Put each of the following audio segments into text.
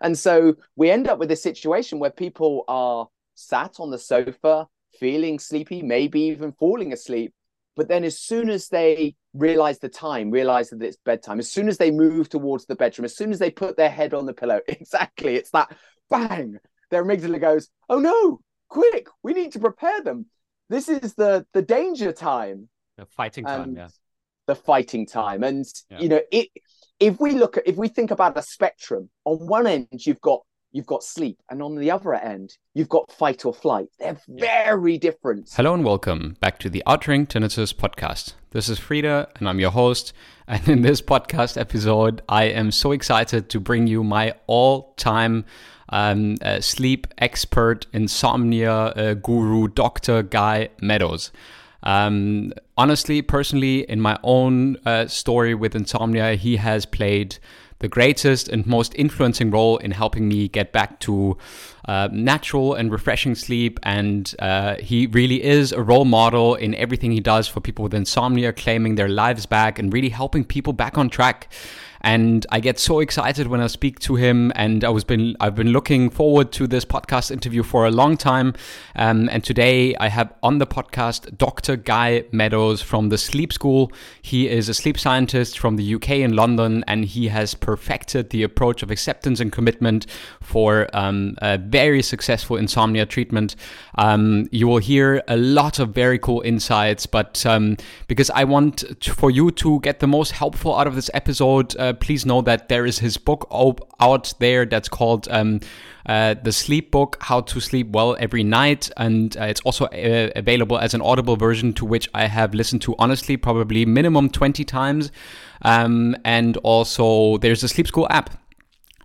And so we end up with a situation where people are sat on the sofa, feeling sleepy, maybe even falling asleep. But then, as soon as they realize the time, realize that it's bedtime, as soon as they move towards the bedroom, as soon as they put their head on the pillow, exactly, it's that bang, their amygdala goes, Oh no, quick, we need to prepare them. This is the the danger time. The fighting time, yeah. The fighting time. And yeah. you know, it if we look at if we think about a spectrum, on one end you've got you've got sleep, and on the other end you've got fight or flight. They're very different. Hello and welcome back to the Outring Tinnitus podcast. This is Frieder, and I'm your host. And in this podcast episode, I am so excited to bring you my all-time um, uh, sleep expert, insomnia uh, guru, Dr. Guy Meadows. Um, honestly, personally, in my own uh, story with insomnia, he has played the greatest and most influencing role in helping me get back to uh, natural and refreshing sleep. And uh, he really is a role model in everything he does for people with insomnia, claiming their lives back and really helping people back on track and I get so excited when I speak to him. And I was been I've been looking forward to this podcast interview for a long time. Um, and today I have on the podcast Dr. Guy Meadows from the Sleep School. He is a sleep scientist from the UK in London, and he has perfected the approach of acceptance and commitment for um, a very successful insomnia treatment. Um, you will hear a lot of very cool insights, but um, because I want to, for you to get the most helpful out of this episode. Uh, uh, please know that there is his book out there that's called um, uh, The Sleep Book How to Sleep Well Every Night. And uh, it's also uh, available as an audible version to which I have listened to, honestly, probably minimum 20 times. Um, and also, there's a Sleep School app.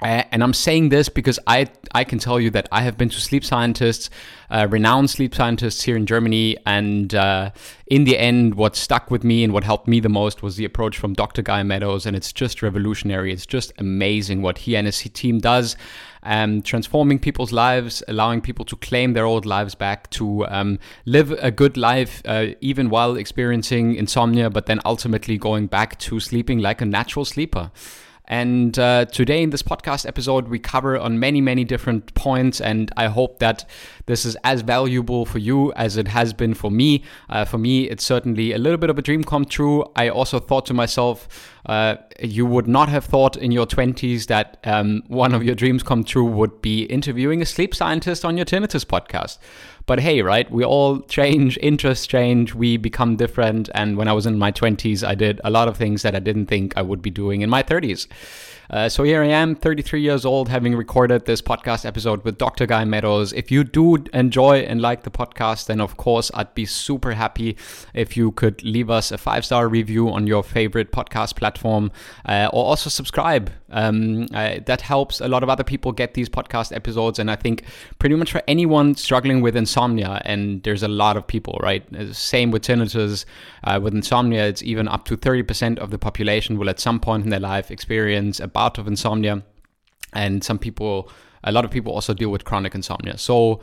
And I'm saying this because I I can tell you that I have been to sleep scientists, uh, renowned sleep scientists here in Germany, and uh, in the end, what stuck with me and what helped me the most was the approach from Dr. Guy Meadows, and it's just revolutionary. It's just amazing what he and his team does, um, transforming people's lives, allowing people to claim their old lives back, to um, live a good life uh, even while experiencing insomnia, but then ultimately going back to sleeping like a natural sleeper. And uh, today in this podcast episode, we cover on many, many different points. And I hope that this is as valuable for you as it has been for me. Uh, for me, it's certainly a little bit of a dream come true. I also thought to myself, uh, you would not have thought in your 20s that um, one of your dreams come true would be interviewing a sleep scientist on your tinnitus podcast. But hey, right? We all change, interests change, we become different. And when I was in my 20s, I did a lot of things that I didn't think I would be doing in my 30s. Uh, so here I am, 33 years old, having recorded this podcast episode with Dr. Guy Meadows. If you do enjoy and like the podcast, then of course I'd be super happy if you could leave us a five star review on your favorite podcast platform uh, or also subscribe. Um, uh, that helps a lot of other people get these podcast episodes. And I think pretty much for anyone struggling with insomnia, and there's a lot of people, right? Same with tinnitus. Uh, with insomnia, it's even up to 30% of the population will at some point in their life experience a bout of insomnia. And some people, a lot of people also deal with chronic insomnia. So,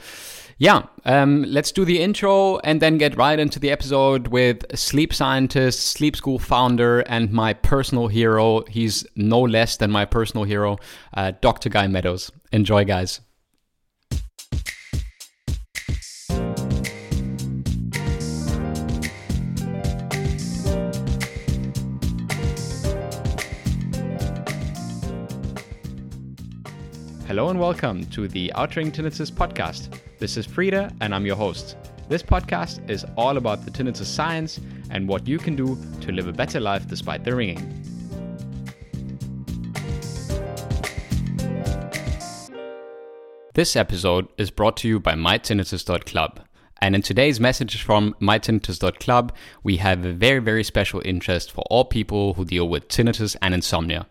yeah, um, let's do the intro and then get right into the episode with sleep scientist, sleep school founder, and my personal hero. He's no less than my personal hero, uh, Dr. Guy Meadows. Enjoy, guys. Hello and welcome to the Outring Tinnitus podcast. This is Frieder and I'm your host. This podcast is all about the tinnitus science and what you can do to live a better life despite the ringing. This episode is brought to you by mytinnitus.club. And in today's message from mytinnitus.club, we have a very, very special interest for all people who deal with tinnitus and insomnia.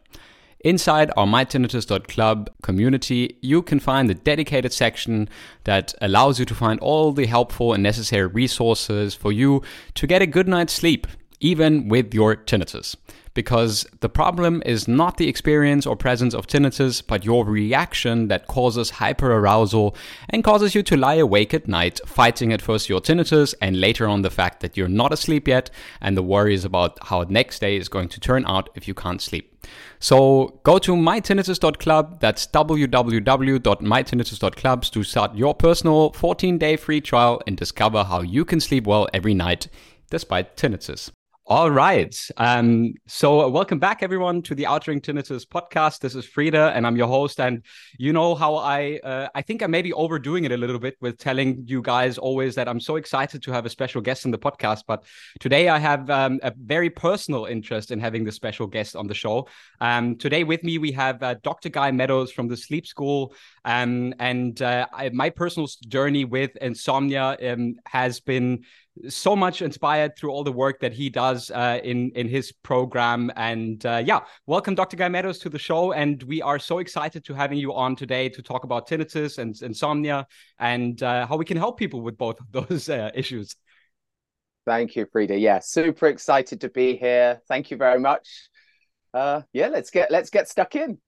Inside our mytinnitus.club community, you can find a dedicated section that allows you to find all the helpful and necessary resources for you to get a good night's sleep, even with your tinnitus. Because the problem is not the experience or presence of tinnitus, but your reaction that causes hyperarousal and causes you to lie awake at night, fighting at first your tinnitus and later on the fact that you're not asleep yet and the worries about how next day is going to turn out if you can't sleep. So go to mytinnitus.club. That's www.mytinnitus.club to start your personal 14 day free trial and discover how you can sleep well every night despite tinnitus. All right. Um, so welcome back everyone to the Outring Tinnitus podcast. This is Frieder and I'm your host. And you know how I uh, I think I may be overdoing it a little bit with telling you guys always that I'm so excited to have a special guest in the podcast. But today I have um, a very personal interest in having the special guest on the show. Um, today with me we have uh, Dr. Guy Meadows from the Sleep School. Um, and uh, I, my personal journey with insomnia um, has been so much inspired through all the work that he does uh, in in his program. And uh, yeah, welcome, Dr. Guy Meadows, to the show. And we are so excited to having you on today to talk about tinnitus and insomnia and uh, how we can help people with both of those uh, issues. Thank you, Frieder. Yeah, super excited to be here. Thank you very much. Uh, yeah, let's get let's get stuck in.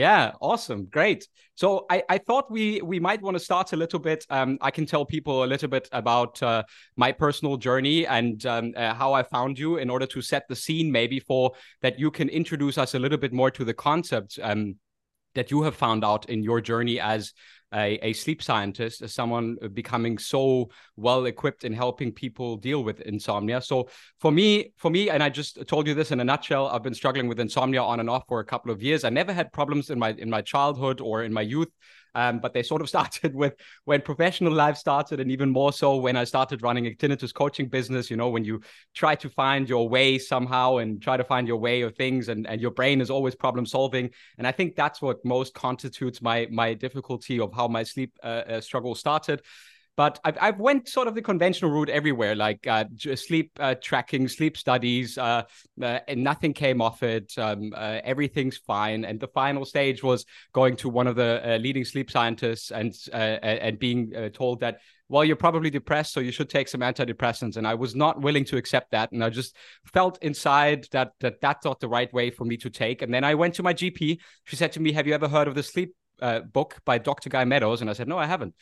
Yeah, awesome, great. So I, I thought we we might want to start a little bit. Um, I can tell people a little bit about uh, my personal journey and um, uh, how I found you in order to set the scene, maybe for that you can introduce us a little bit more to the concepts um, that you have found out in your journey as a, a sleep scientist, as someone uh, becoming so well equipped in helping people deal with insomnia. So for me, for me, and I just told you this in a nutshell, I've been struggling with insomnia on and off for a couple of years. I never had problems in my in my childhood or in my youth. Um, but they sort of started with when professional life started, and even more so when I started running a tinnitus coaching business. You know, when you try to find your way somehow and try to find your way of things, and, and your brain is always problem solving. And I think that's what most constitutes my my difficulty of how my sleep uh, uh, struggle started but I've, I've went sort of the conventional route everywhere, like uh, sleep uh, tracking, sleep studies, uh, uh, and nothing came off it. Um, uh, everything's fine. And the final stage was going to one of the uh, leading sleep scientists and and being told that well, you're probably depressed, so you should take some antidepressants. And I was not willing to accept that. And I just felt inside that, that that's not the right way for me to take. And then I went to my GP. She said to me, Have you ever heard of the sleep uh, book by Dr. Guy Meadows? And I said, No, I haven't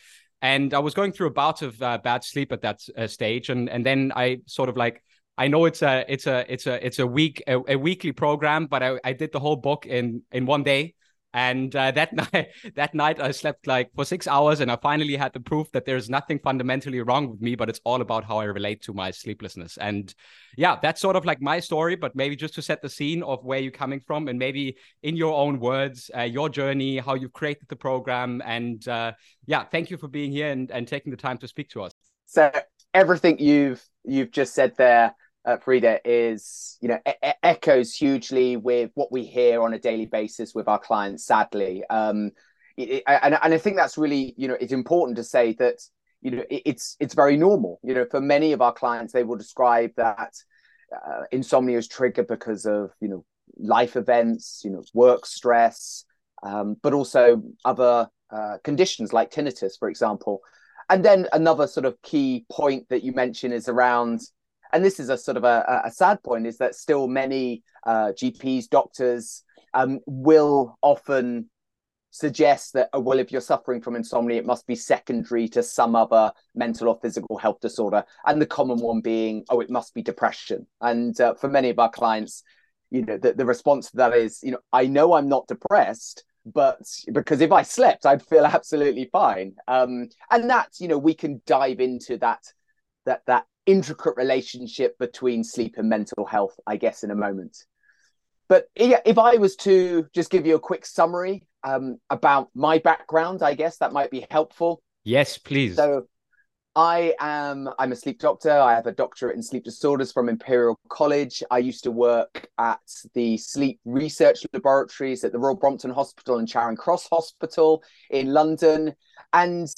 and I was going through a bout of uh, bad sleep at that uh, stage, and and then I sort of like I know it's a it's a it's a it's a week a, a weekly program, but I, I did the whole book in in one day, and uh, that night, that night, I slept like for six hours, and I finally had the proof that there's nothing fundamentally wrong with me, but it's all about how I relate to my sleeplessness. And yeah, that's sort of like my story. But maybe just to set the scene of where you're coming from, and maybe in your own words, uh, your journey, how you've created the program, and uh, yeah, thank you for being here and, and taking the time to speak to us. So everything you've you've just said there Frieder, is you know e- echoes hugely with what we hear on a daily basis with our clients. Sadly, um, it, and and I think that's really you know it's important to say that you know it, it's it's very normal. You know, for many of our clients, they will describe that uh, insomnia is triggered because of you know life events, you know, work stress, um, but also other uh, conditions like tinnitus, for example. And then another sort of key point that you mentioned is around and this is a sort of a, a sad point is that still many uh, GPs, doctors um, will often suggest that oh, well if you're suffering from insomnia it must be secondary to some other mental or physical health disorder. And the common one being oh it must be depression. And uh, for many of our clients you know the, the response to that is you know i know i'm not depressed but because if i slept i'd feel absolutely fine. Um, and that you know we can dive into that that that intricate relationship between sleep and mental health, I guess, in a moment. But yeah, if I was to just give you a quick summary um, about my background, I guess that might be helpful. Yes, please. So I am I'm a sleep doctor. I have a doctorate in sleep disorders from Imperial College. I used to work at the sleep research laboratories at the Royal Brompton Hospital and Charing Cross Hospital in London. And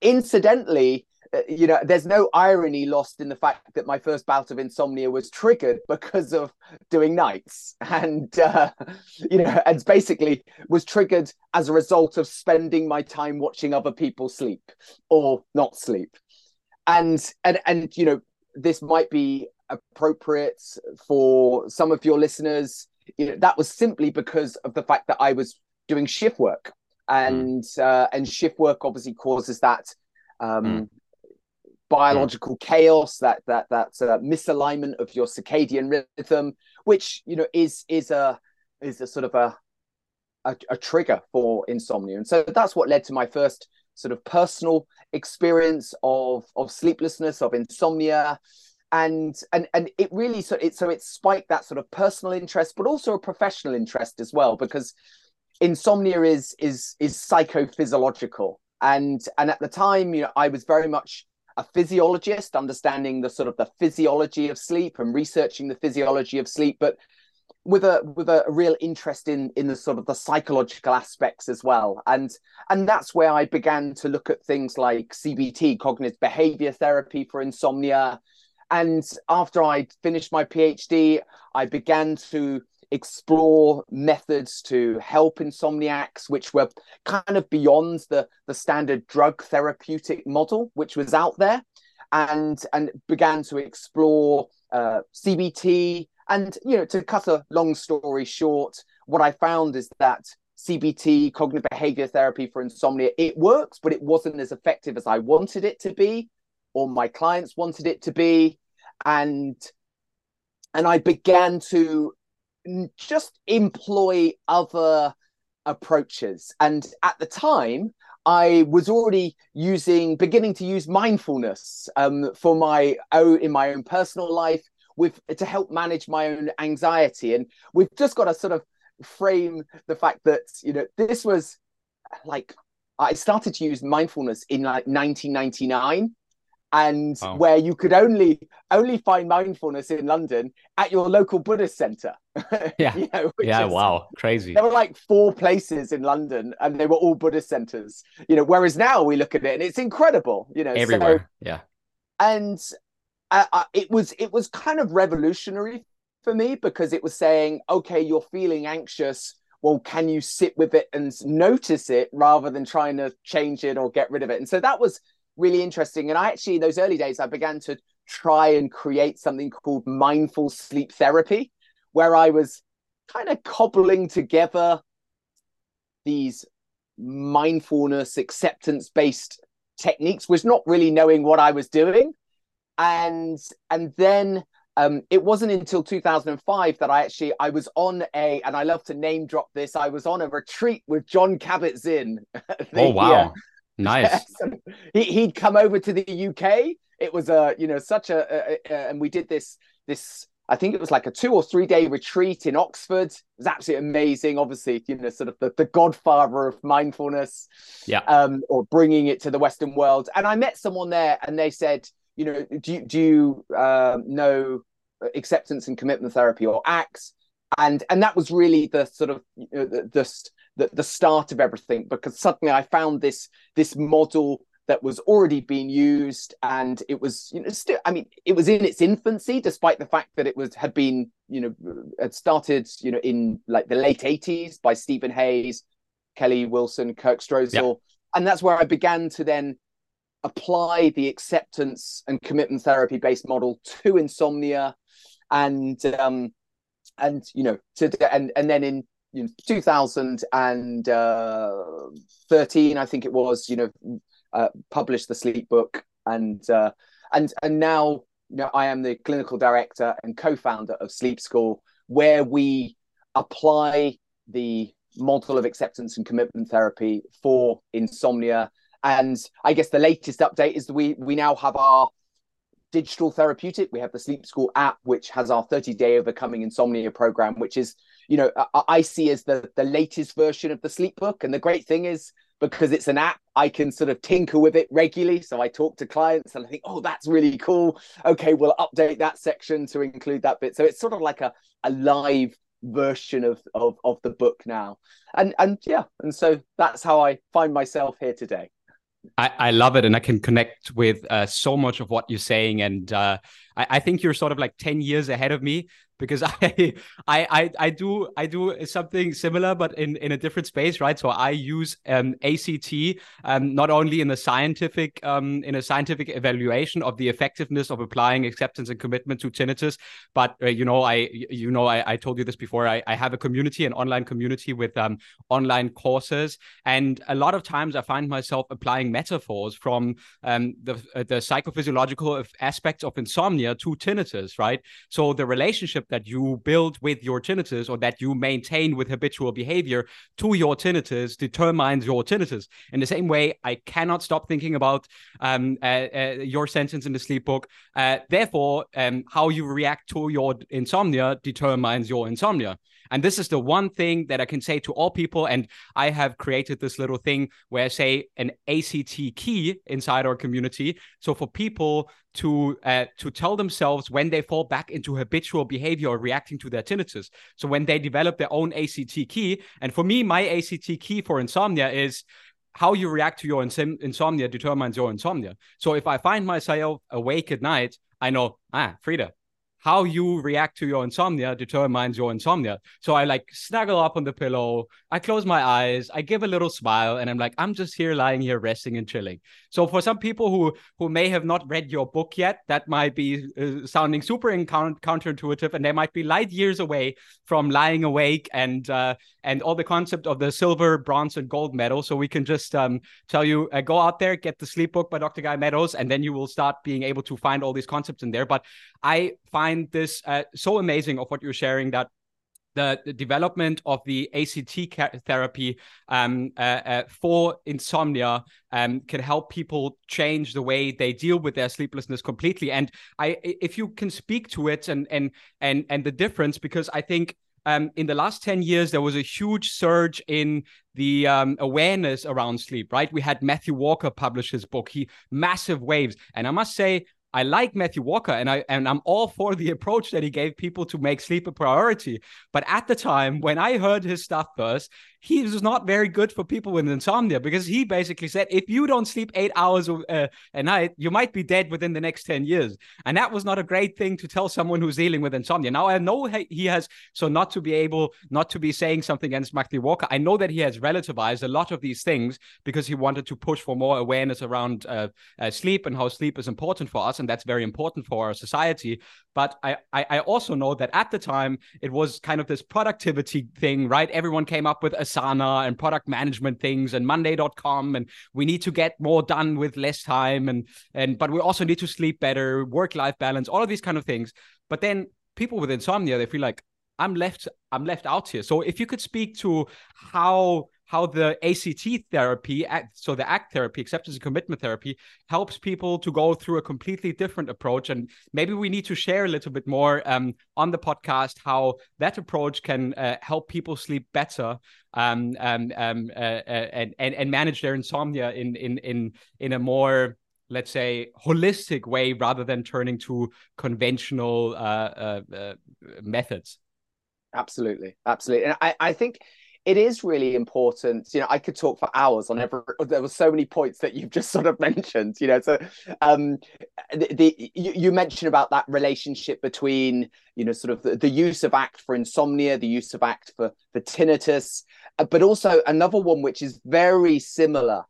incidentally, you know, there's no irony lost in the fact that my first bout of insomnia was triggered because of doing nights, and uh, you know, and basically was triggered as a result of spending my time watching other people sleep or not sleep, and and and you know, this might be appropriate for some of your listeners. You know, that was simply because of the fact that I was doing shift work, and mm. uh, and shift work obviously causes that um, mm biological chaos, that that that uh, misalignment of your circadian rhythm, which you know is is a is a sort of a, a, a trigger for insomnia, and so that's what led to my first sort of personal experience of of sleeplessness, of insomnia, and and and it really so it so it spiked that sort of personal interest, but also a professional interest as well, because insomnia is is is psychophysiological, and and at the time, you know, I was very much a physiologist, understanding the sort of the physiology of sleep and researching the physiology of sleep, but with a with a real interest in in the sort of the psychological aspects as well. And and that's where i began to look at things like cbt cognitive behavior therapy for insomnia. And after i finished my phd i began to explore methods to help insomniacs which were kind of beyond the the standard drug therapeutic model which was out there and and began to explore uh, cbt and you know, to cut a long story short, what I found is that CBT, cognitive behavior therapy for insomnia, it works, but it wasn't as effective as I wanted it to be, or my clients wanted it to be, and and I began to just employ other approaches. And at the time, I was already using, beginning to use mindfulness um, for my own in my own personal life with to help manage my own anxiety. And we've just got to sort of frame the fact that you know this was like I started to use mindfulness in like 1999 and wow. where you could only only find mindfulness in London at your local Buddhist center. Yeah, you know, yeah, is, wow, crazy. There were like four places in London, and they were all Buddhist centers. You know, whereas now we look at it and it's incredible. You know, everywhere. So, yeah, and uh, it was it was kind of revolutionary for me because it was saying, okay, you're feeling anxious. Well, can you sit with it and notice it rather than trying to change it or get rid of it? And so that was really interesting. And I actually, in those early days, I began to try and create something called mindful sleep therapy, where I was kind of cobbling together these mindfulness acceptance based techniques was not really knowing what I was doing and and then um, it wasn't until 2005 that I actually I was on a and I love to name drop this. I was on a retreat with Jon Kabat-Zinn. oh wow, nice. he he'd come over to the UK. It was a you know such a, a, a, and we did this this I think it was like a two or three day retreat in Oxford. It was absolutely amazing. Obviously, you know, sort of the, the godfather of mindfulness, yeah, um, or bringing it to the Western world. And I met someone there, and they said, you know, do you, do you uh, know acceptance and commitment therapy or ACTS? And and that was really the sort of you know, the, the the start of everything because suddenly I found this this model that was already being used and it was you know still i mean it was in its infancy despite the fact that it was had been you know had started you know in like the late 80s by stephen hayes kelly wilson kirk strosahl yep. and that's where i began to then apply the acceptance and commitment therapy based model to insomnia and um and you know to and and then in you know, 2013 i think it was you know uh, published the sleep book and uh, and and now you know i am the clinical director and co-founder of sleep school where we apply the model of acceptance and commitment therapy for insomnia and I guess the latest update is that we we now have our digital therapeutic. We have the Sleep School app, which has our 30 day overcoming insomnia program, which is, you know, I, I see as the the latest version of the sleep book. And the great thing is because it's an app, I can sort of tinker with it regularly. So I talk to clients and I think, oh, that's really cool. Okay, we'll update that section to include that bit. So it's sort of like a, a live version of, of of the book now. And and yeah, and so that's how I find myself here today. I, I love it, and I can connect with uh, so much of what you're saying. And uh, I, I, think you're sort of like ten years ahead of me because I, I, I, I do, I do something similar, but in in a different space, right? So I use um, ACT um, not only in a scientific, um, in a scientific evaluation of the effectiveness of applying acceptance and commitment to tinnitus, but uh, you know, I, you know, I, I told you this before. I, I have a community, an online community with um, online courses, and a lot of times I find myself applying metaphors from um, the uh, the psychophysiological aspects of insomnia to tinnitus, right? So the relationship that you build with your tinnitus or that you maintain with habitual behavior to your tinnitus determines your tinnitus. In the same way, I cannot stop thinking about um, uh, uh, your sentence in the sleep book. Uh, therefore, um, how you react to your insomnia determines your insomnia. And this is the one thing that I can say to all people. And I have created this little thing where I say an ACT key inside our community. So for people to uh, to tell themselves when they fall back into habitual behavior or reacting to their tinnitus. So when they develop their own ACT key, and for me, my ACT key for insomnia is how you react to your ins- insomnia determines your insomnia. So if I find myself awake at night, I know, ah, Frieder, how you react to your insomnia determines your insomnia. So I like snuggle up on the pillow, I close my eyes, I give a little smile, and I'm like, I'm just here lying here resting and chilling. So for some people who who may have not read your book yet, that might be uh, sounding super counterintuitive, and they might be light years away from lying awake and uh, and all the concept of the silver, bronze, and gold medal. So we can just um, tell you, uh, go out there, get the sleep book by Dr. Guy Meadows, and then you will start being able to find all these concepts in there. But I find this uh, so amazing of what you're sharing that the, the, development of the ACT therapy um, uh, uh, for insomnia um, can help people change the way they deal with their sleeplessness completely. And I, if you can speak to it and and and and the difference, because I think. Um, in the last 10 years, there was a huge surge in the um, awareness around sleep, right? We had Matthew Walker publish his book, he massive waves. And I must say, I like Matthew Walker and I and I'm all for the approach that he gave people to make sleep a priority. But at the time when I heard his stuff first, he was not very good for people with insomnia because he basically said if you don't sleep eight hours uh, a night, you might be dead within the next 10 years. And that was not a great thing to tell someone who's dealing with insomnia. Now, I know he has, so not to be able, not to be saying something against Matthew Walker, I know that he has relativized a lot of these things because he wanted to push for more awareness around uh, uh, sleep and how sleep is important for us. And that's very important for our society. But I, I, I also know that at the time, it was kind of this productivity thing, right? Everyone came up with a Asana and product management things and Monday.com, and we need to get more done with less time, and and but we also need to sleep better, work life balance, all of these kind of things. But then people with insomnia, they feel like I'm left, I'm left out here. So if you could speak to how how the ACT therapy, so the ACT therapy, acceptance and commitment therapy, helps people to go through a completely different approach. And maybe we need to share a little bit more um, on the podcast how that approach can uh, help people sleep better um, um, um uh, uh, and, and and manage their insomnia in in in in a more let's say holistic way rather than turning to conventional uh, uh, uh methods. Absolutely. Absolutely. And I, I think it is really important. You know, I could talk for hours on every. There were so many points that you've just sort of mentioned. You know, so um, the, the you, you mentioned about that relationship between you know sort of the, the use of ACT for insomnia, the use of ACT for for tinnitus, uh, but also another one which is very similar.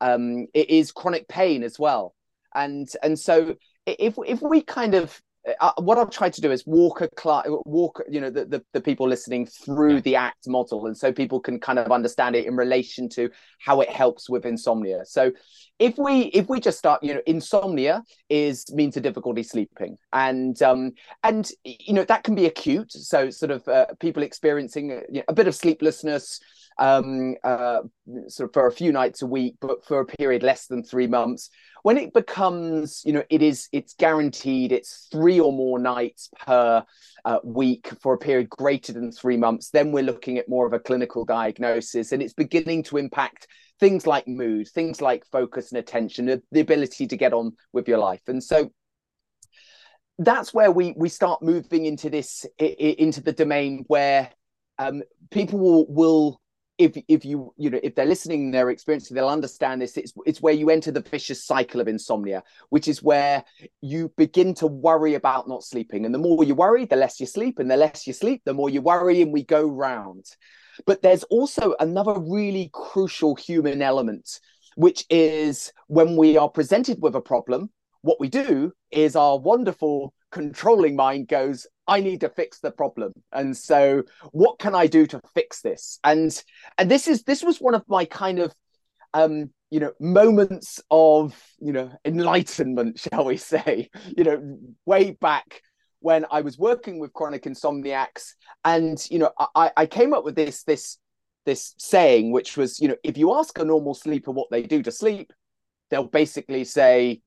Um, it is chronic pain as well, and and so if if we kind of uh, what I've tried to do is walk a cl- walk, you know, the, the, the people listening through yeah. the ACT model, and so people can kind of understand it in relation to how it helps with insomnia. So, if we if we just start, you know, insomnia is means a difficulty sleeping, and um and you know that can be acute. So, sort of uh, people experiencing uh, you know, a bit of sleeplessness, um, uh, sort of for a few nights a week, but for a period less than three months. When it becomes, you know, it is it's guaranteed. It's three or more nights per uh, week for a period greater than three months. Then we're looking at more of a clinical diagnosis, and it's beginning to impact things like mood, things like focus and attention, the ability to get on with your life, and so that's where we we start moving into this into the domain where um, people will, will if if you you know if they're listening they're experiencing they'll understand this. It's it's where you enter the vicious cycle of insomnia which is where you begin to worry about not sleeping. And the more you worry the less you sleep. And the less you sleep the more you worry and we go round. But there's also another really crucial human element which is when we are presented with a problem what we do is our wonderful controlling mind goes i need to fix the problem. And so what can i do to fix this? And and this is this was one of my kind of um you know moments of you know enlightenment shall we say you know way back when I was working with chronic insomniacs, and you know, I, I came up with this this this saying, which was, you know, if you ask a normal sleeper what they do to sleep, they'll basically say,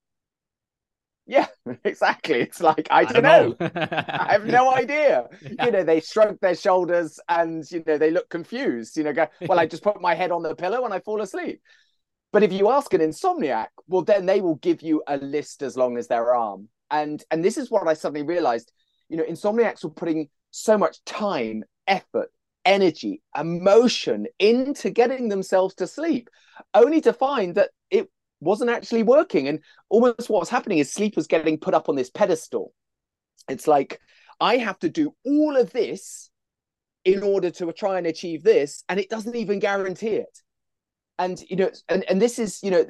yeah, exactly. It's like I, I don't, know. know. I have no idea. Yeah. You know, they shrug their shoulders and you know they look confused. You know, go, well, I just put my head on the pillow and I fall asleep. But if you ask an insomniac, well, then they will give you a list as long as their arm. And and this is what I suddenly realized. You know, insomniacs were putting so much time, effort, energy, emotion into getting themselves to sleep, only to find that it wasn't actually working. And almost what was happening is sleep was getting put up on this pedestal. It's like, I have to do all of this in order to try and achieve this, and it doesn't even guarantee it. And you know, and, and this is, you know,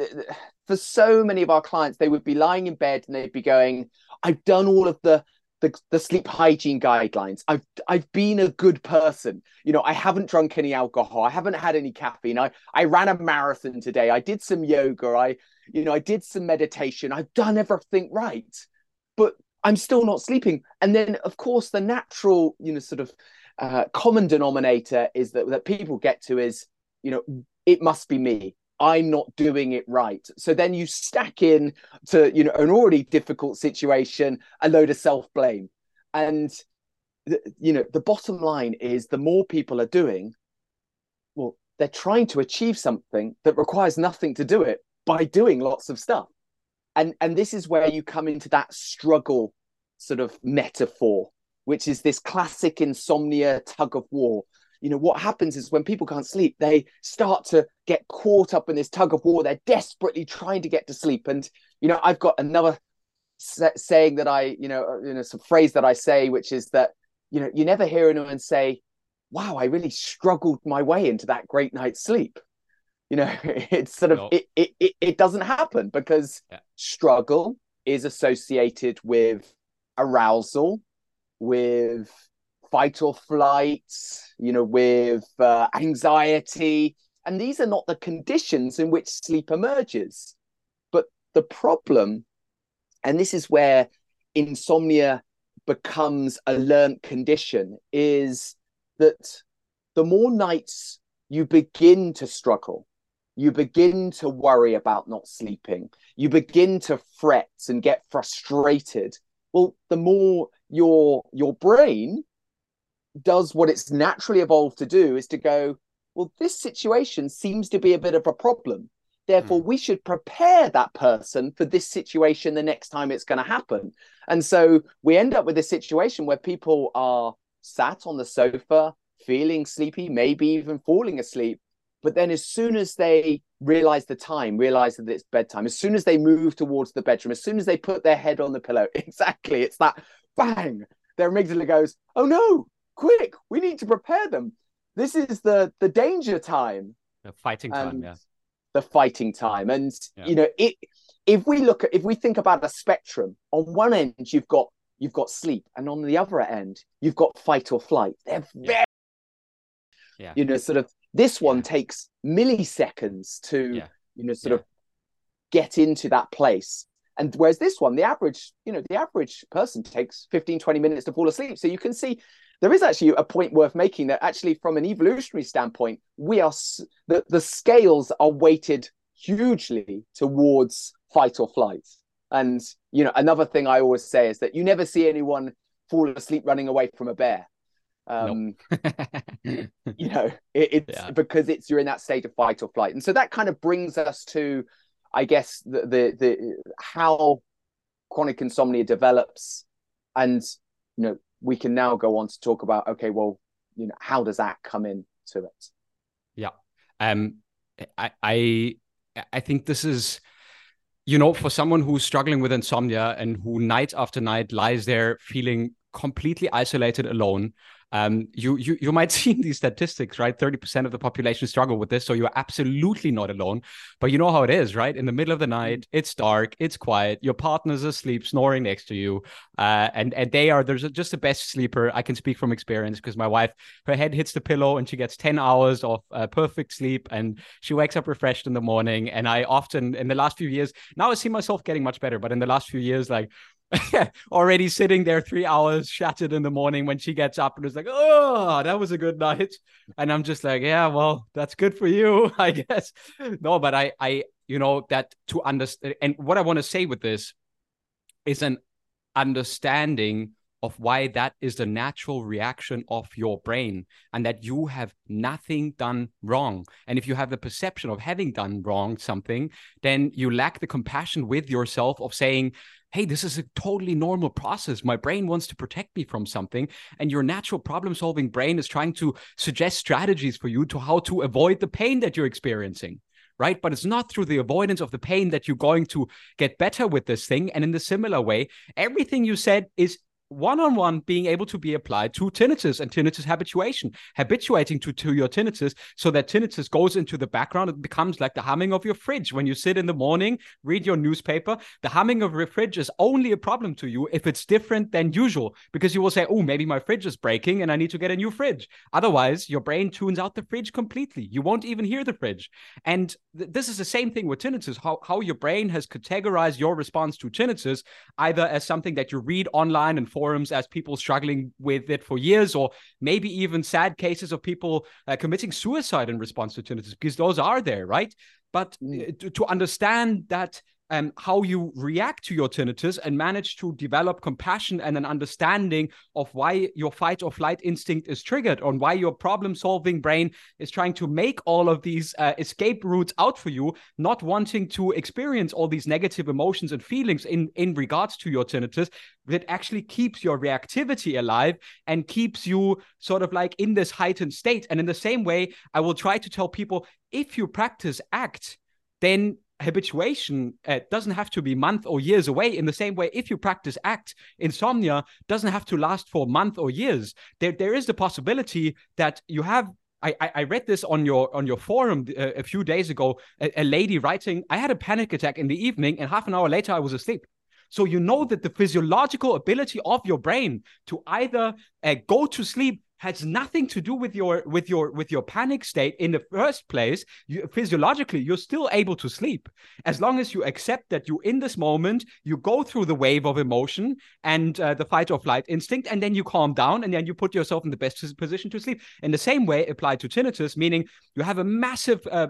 for so many of our clients, they would be lying in bed and they'd be going, I've done all of the the, the sleep hygiene guidelines. I've I've been a good person. You know, I haven't drunk any alcohol. I haven't had any caffeine. I I ran a marathon today. I did some yoga. I you know, I did some meditation. I've done everything right. But I'm still not sleeping. And then of course the natural, you know, sort of uh, common denominator is that that people get to is, you know, it must be me. I'm not doing it right. So then you stack in to you know an already difficult situation a load of self blame, and you know the bottom line is the more people are doing, well, they're trying to achieve something that requires nothing to do it by doing lots of stuff, and and this is where you come into that struggle sort of metaphor, which is this classic insomnia tug of war you know what happens is when people can't sleep they start to get caught up in this tug of war. They're desperately trying to get to sleep. And you know i've got another saying that i you know uh, you know some phrase that i say which is that you know you never hear anyone say wow i really struggled my way into that great night's sleep. You know it's sort of it, it, it, it doesn't happen because yeah. struggle is associated with arousal with fight or flight, you know, with uh, anxiety. And these are not the conditions in which sleep emerges. But the problem, and this is where insomnia becomes a learnt condition, is that the more nights you begin to struggle, you begin to worry about not sleeping, you begin to fret and get frustrated. Well, the more your your brain does what it's naturally evolved to do is to go, well, this situation seems to be a bit of a problem. Therefore, mm. we should prepare that person for this situation the next time it's going to happen. And so we end up with a situation where people are sat on the sofa, feeling sleepy, maybe even falling asleep. But then, as soon as they realize the time, realize that it's bedtime, as soon as they move towards the bedroom, as soon as they put their head on the pillow, exactly, it's that bang, their amygdala goes, Oh no, quick, we need to prepare them. This is the the danger time. The fighting time, yeah. The fighting time. And yeah. you know, it if we look at if we think about a spectrum, on one end you've got you've got sleep, and on the other end, you've got fight or flight. They're very yeah. you know, sort of this one takes milliseconds to you know, sort of get into that place. And whereas this one, the average, you know, the average person takes 15, 20 minutes to fall asleep. So you can see there is actually a point worth making that actually from an evolutionary standpoint we are the, the scales are weighted hugely towards fight or flight and you know another thing i always say is that you never see anyone fall asleep running away from a bear um nope. you know it, it's yeah. because it's you're in that state of fight or flight and so that kind of brings us to i guess the the, the how chronic insomnia develops and you know we can now go on to talk about okay well you know how does that come into it? Yeah. Um i i i think this is you know for someone who's struggling with insomnia and who night after night lies there feeling completely isolated alone um, you, you you might see in these statistics, right? Thirty percent of the population struggle with this, so you're absolutely not alone. But you know how it is, right? In the middle of the night, it's dark, it's quiet, your partner's asleep, snoring next to you, uh, and and they are there's just the best sleeper. I can speak from experience because my wife, her head hits the pillow and she gets ten hours of uh, perfect sleep, and she wakes up refreshed in the morning. And I often, in the last few years, now I see myself getting much better, but in the last few years, like already sitting there three hours shattered in the morning when she gets up and is like, oh, that was a good night. And I'm just like, yeah, well, that's good for you, I guess. No, but I, I, you know, that to understand, and what I want to say with this is an understanding of why that is the natural reaction of your brain and that you have nothing done wrong. And if you have the perception of having done wrong something, then you lack the compassion with yourself of saying, hey, this is a totally normal process. My brain wants to protect me from something. And your natural problem solving brain is trying to suggest strategies for you to how to avoid the pain that you're experiencing right? But it's not through the avoidance of the pain that you're going to get better with this thing. And in the similar way, everything you said is one-on-one being able to be applied to tinnitus and tinnitus habituation habituating to, to your tinnitus so that tinnitus goes into the background. It becomes like the humming of your fridge. When you sit in the morning read your newspaper the humming of your fridge is only a problem to you if it's different than usual because you will say oh maybe my fridge is breaking and i need to get a new fridge. Otherwise your brain tunes out the fridge completely. You won't even hear the fridge. And th- this is the same thing with tinnitus how, how your brain has categorized your response to tinnitus either as something that you read online and forums as people struggling with it for years, or maybe even sad cases of people uh, committing suicide in response to tinnitus, because those are there, right? But mm. Uh, to, to understand that um, how you react to your tinnitus and manage to develop compassion and an understanding of why your fight or flight instinct is triggered and why your problem solving brain is trying to make all of these uh, escape routes out for you, not wanting to experience all these negative emotions and feelings in, in regards to your tinnitus, that actually keeps your reactivity alive and keeps you sort of like in this heightened state. And in the same way, I will try to tell people if you practice ACT, then habituation uh, doesn't have to be months or years away in the same way if you practice act insomnia doesn't have to last for months or years there, there is the possibility that you have I, I read this on your on your forum a, uh, a few days ago. A, a lady writing, "I had a panic attack in the evening, and half an hour later I was asleep." So you know that the physiological ability of your brain to either uh, go to sleep has nothing to do with your with your with your panic state in the first place you, physiologically you're still able to sleep. As long as you accept that you in this moment you go through the wave of emotion and uh, the fight or flight instinct and then you calm down and then you put yourself in the best position to sleep. In the same way applied to tinnitus meaning you have a massive uh,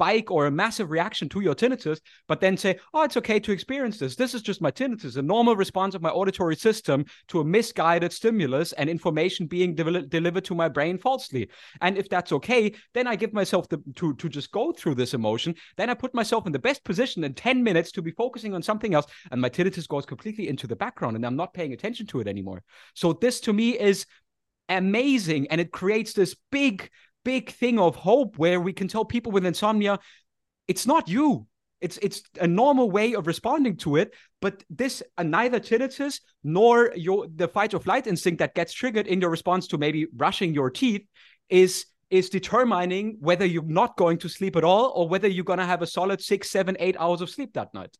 spike or a massive reaction to your tinnitus, but then say, oh, it's okay to experience this. This is just my tinnitus, a normal response of my auditory system to a misguided stimulus and information being de- delivered to my brain falsely. And if that's okay, then I give myself the, to, to just go through this emotion. Then I put myself in the best position in 10 minutes to be focusing on something else. And my tinnitus goes completely into the background and I'm not paying attention to it anymore. So this to me is amazing and it creates this big big thing of hope where we can tell people with insomnia, it's not you. It's it's a normal way of responding to it, but this uh, neither tinnitus nor your the fight or flight instinct that gets triggered in your response to maybe brushing your teeth is is determining whether you're not going to sleep at all or whether you're going to have a solid six, seven, eight hours of sleep that night.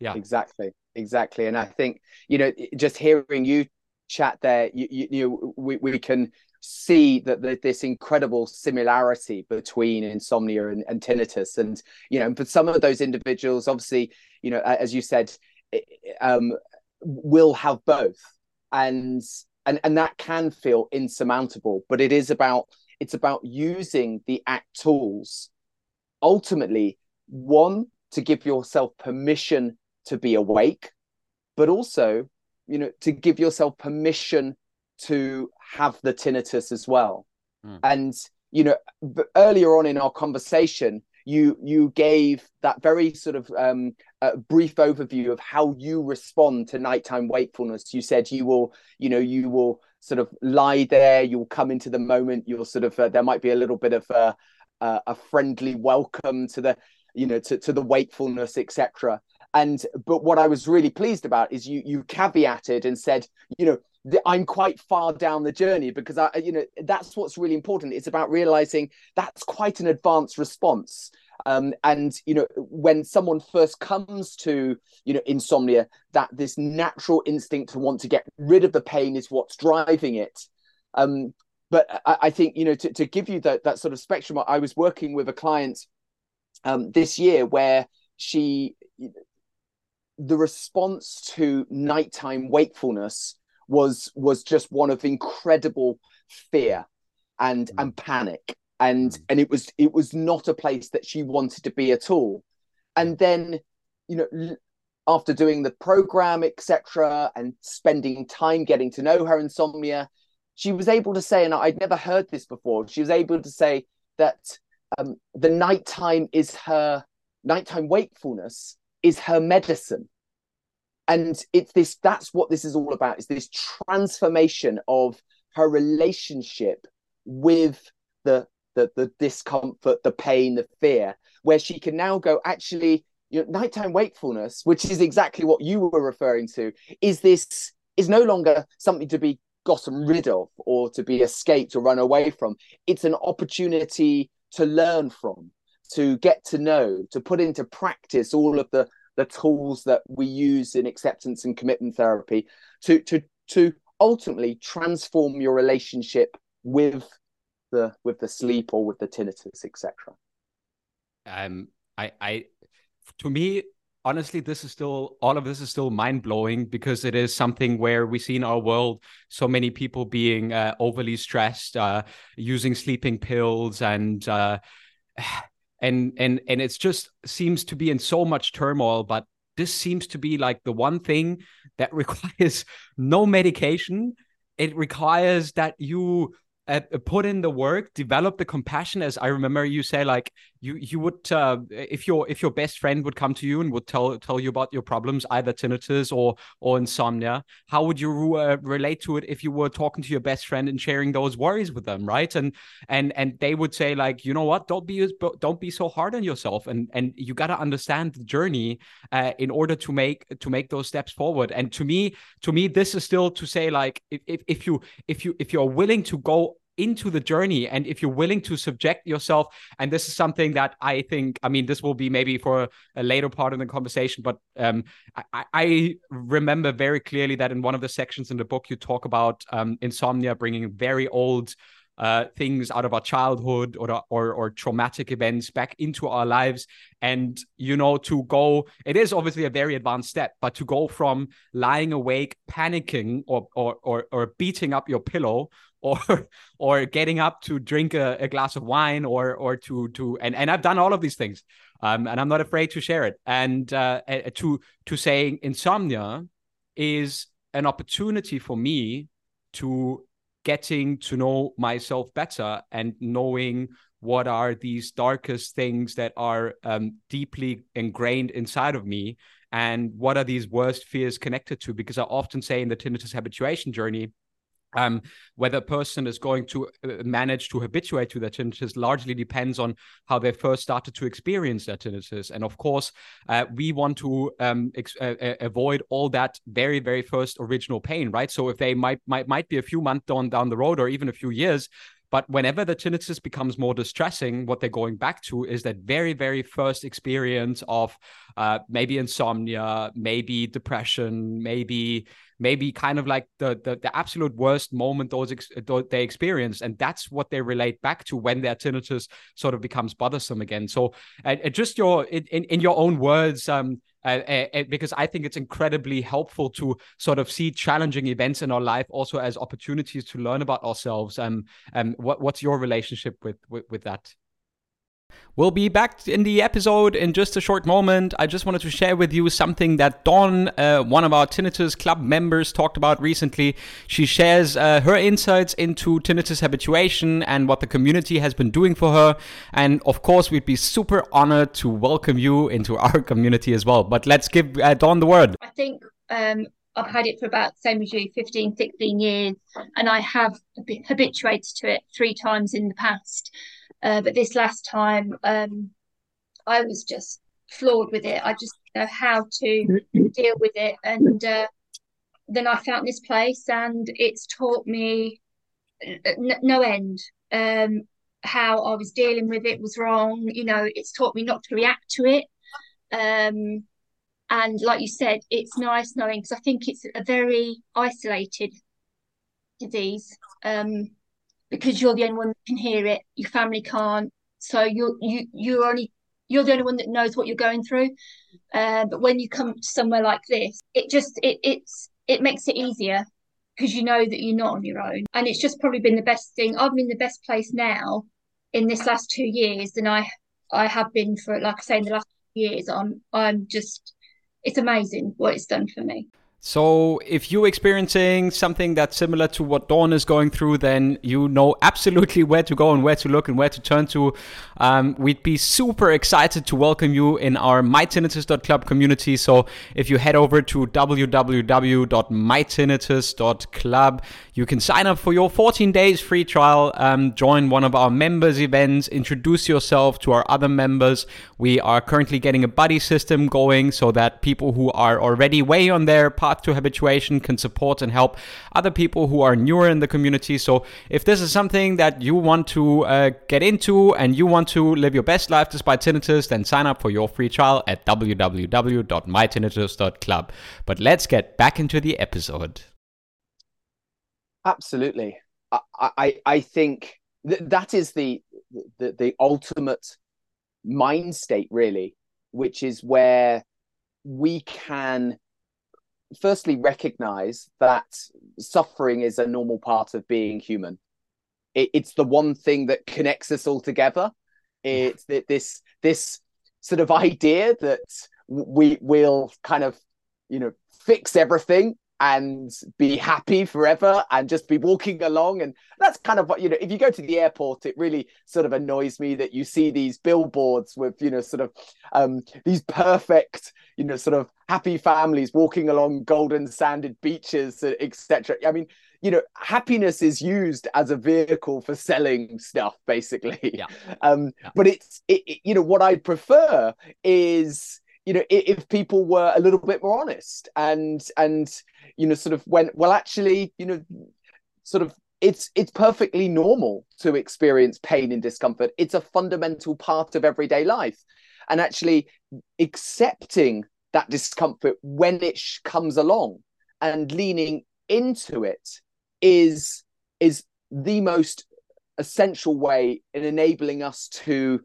Yeah, exactly, exactly. And I think you know, just hearing you chat there, you you, you we we can see that this incredible similarity between insomnia and, and, tinnitus. And you know for some of those individuals obviously you know as you said um, will have both. And and and that can feel insurmountable but it is about it's about using the act tools ultimately one to give yourself permission to be awake but also you know to give yourself permission to have the tinnitus as well. Mm. And you know, earlier on in our conversation, you you gave that very sort of um, uh, brief overview of how you respond to nighttime wakefulness. You said you will, you know, you will sort of lie there, you'll come into the moment, you'll sort of uh, there might be a little bit of a, uh, a friendly welcome to the, you know, to to the wakefulness, etc. And but what I was really pleased about is you you caveated and said, you know, I'm quite far down the journey because I, you know, that's what's really important. It's about realizing that's quite an advanced response. Um, and you know, when someone first comes to you know insomnia, that this natural instinct to want to get rid of the pain is what's driving it. Um, but I, I, think you know to, to give you that that sort of spectrum. I was working with a client um, this year where she the response to nighttime wakefulness was was just one of incredible fear and mm. and panic and mm. and it was it was not a place that she wanted to be at all and then you know after doing the program etc and spending time getting to know her insomnia she was able to say and i'd never heard this before she was able to say that um, the nighttime is her nighttime wakefulness is her medicine. And it's this that's what this is all about is this transformation of her relationship with the the the discomfort the pain the fear where she can now go actually you know, nighttime wakefulness which is exactly what you were referring to is this is no longer something to be gotten rid of or to be escaped or run away from. It's an opportunity to learn from to get to know to put into practice all of the the tools that we use in acceptance and commitment therapy to to to ultimately transform your relationship with the with the sleep or with the tinnitus etc um i i to me honestly this is still all of this is still mind-blowing because it is something where we see in our world so many people being uh, overly stressed uh, using sleeping pills and uh, and and and it's just seems to be in so much turmoil but this seems to be like the one thing that requires no medication. It requires that you uh, put in the work develop the compassion as i remember you say like you you would uh, if your if your best friend would come to you and would tell tell you about your problems either tinnitus or or insomnia how would you uh, relate to it if you were talking to your best friend and sharing those worries with them right? And and and they would say like you know what? Don't be don't be so hard on yourself. And and you got to understand the journey uh, in order to make to make those steps forward. And to me to me this is still to say like if, if, if you if you if you're willing to go into the journey. And if you're willing to subject yourself and this is something that i think i mean this will be maybe for a later part of the conversation but um, I, I, remember very clearly that in one of the sections in the book you talk about um, insomnia bringing very old uh, things out of our childhood or, or or traumatic events back into our lives. And you know to go it is obviously a very advanced step but to go from lying awake panicking or or or, or beating up your pillow or or getting up to drink a, a, glass of wine or or to to and, and I've done all of these things um, and I'm not afraid to share it. And uh, to to saying insomnia is an opportunity for me to getting to know myself better and knowing what are these darkest things that are um, deeply ingrained inside of me and what are these worst fears connected to. Because i often say in the tinnitus habituation journey um, whether a person is going to uh, manage to habituate to their tinnitus largely depends on how they first started to experience their tinnitus. And of course, uh, we want to um, ex- uh, uh, avoid all that very, very first original pain, right? So if they might might might be a few months down down the road or even a few years, but whenever the tinnitus becomes more distressing, what they're going back to is that very, very first experience of uh, maybe insomnia, maybe depression, maybe maybe kind of like the the, the absolute worst moment those ex- they experience, and that's what they relate back to when their tinnitus sort of becomes bothersome again. So, uh, just your in in your own words. Um, uh, uh, because I think it's incredibly helpful to sort of see challenging events in our life also as opportunities to learn about ourselves. Um, um, what, what's your relationship with, with, with that? We'll be back in the episode in just a short moment. I just wanted to share with you something that Dawn, uh, one of our Tinnitus Club members, talked about recently. She shares uh, her insights into tinnitus habituation and what the community has been doing for her. And of course, we'd be super honored to welcome you into our community as well. But let's give uh, Dawn the word. I think um, I've had it for about same as you 15 16 years and I have habituated to it three times in the past uh, but this last time, um, I was just floored with it. I just know how to deal with it. And uh, then I found this place, and it's taught me n- no end. Um, how I was dealing with it was wrong. You know, it's taught me not to react to it. Um, and like you said, it's nice knowing because I think it's a very isolated disease. Um, because you're the only one that can hear it. Your family can't. So you're you you're only you're the only one that knows what you're going through. Uh, but when you come to somewhere like this, it just it it's it makes it easier because you know that you're not on your own. And it's just probably been the best thing. I'm in the best place now in this last two years than I I have been for like I say in the last years. I'm I'm just it's amazing what it's done for me. So, if you're experiencing something that's similar to what Dawn is going through, then you know absolutely where to go and where to look and where to turn to. Um, we'd be super excited to welcome you in our mytinnitus.club community. So, if you head over to www.mytinnitus.club, you can sign up for your 14 days free trial, um, join one of our members' events, introduce yourself to our other members. We are currently getting a buddy system going so that people who are already way on their path path to habituation can support and help other people who are newer in the community. So if this is something that you want to uh, get into and you want to live your best life despite tinnitus, then sign up for your free trial at www.mytinnitus.club. But let's get back into the episode. Absolutely. I, I, I think th- that is the, the, the ultimate mind state, really, which is where we can firstly recognize that suffering is a normal part of being human. It, it's the one thing that connects us all together. It's that this this sort of idea that we will kind of you know fix everything and be happy forever and just be walking along and that's kind of what you know if you go to the airport it really sort of annoys me that you see these billboards with you know sort of um these perfect you know sort of happy families walking along golden sanded beaches etc i mean you know happiness is used as a vehicle for selling stuff basically yeah. um yeah. but it's it, it, you know what i prefer is you know if people were a little bit more honest and and you know sort of went well actually you know sort of it's it's perfectly normal to experience pain and discomfort. It's a fundamental part of everyday life. And actually accepting that discomfort when it sh- comes along and leaning into it is is the most essential way in enabling us to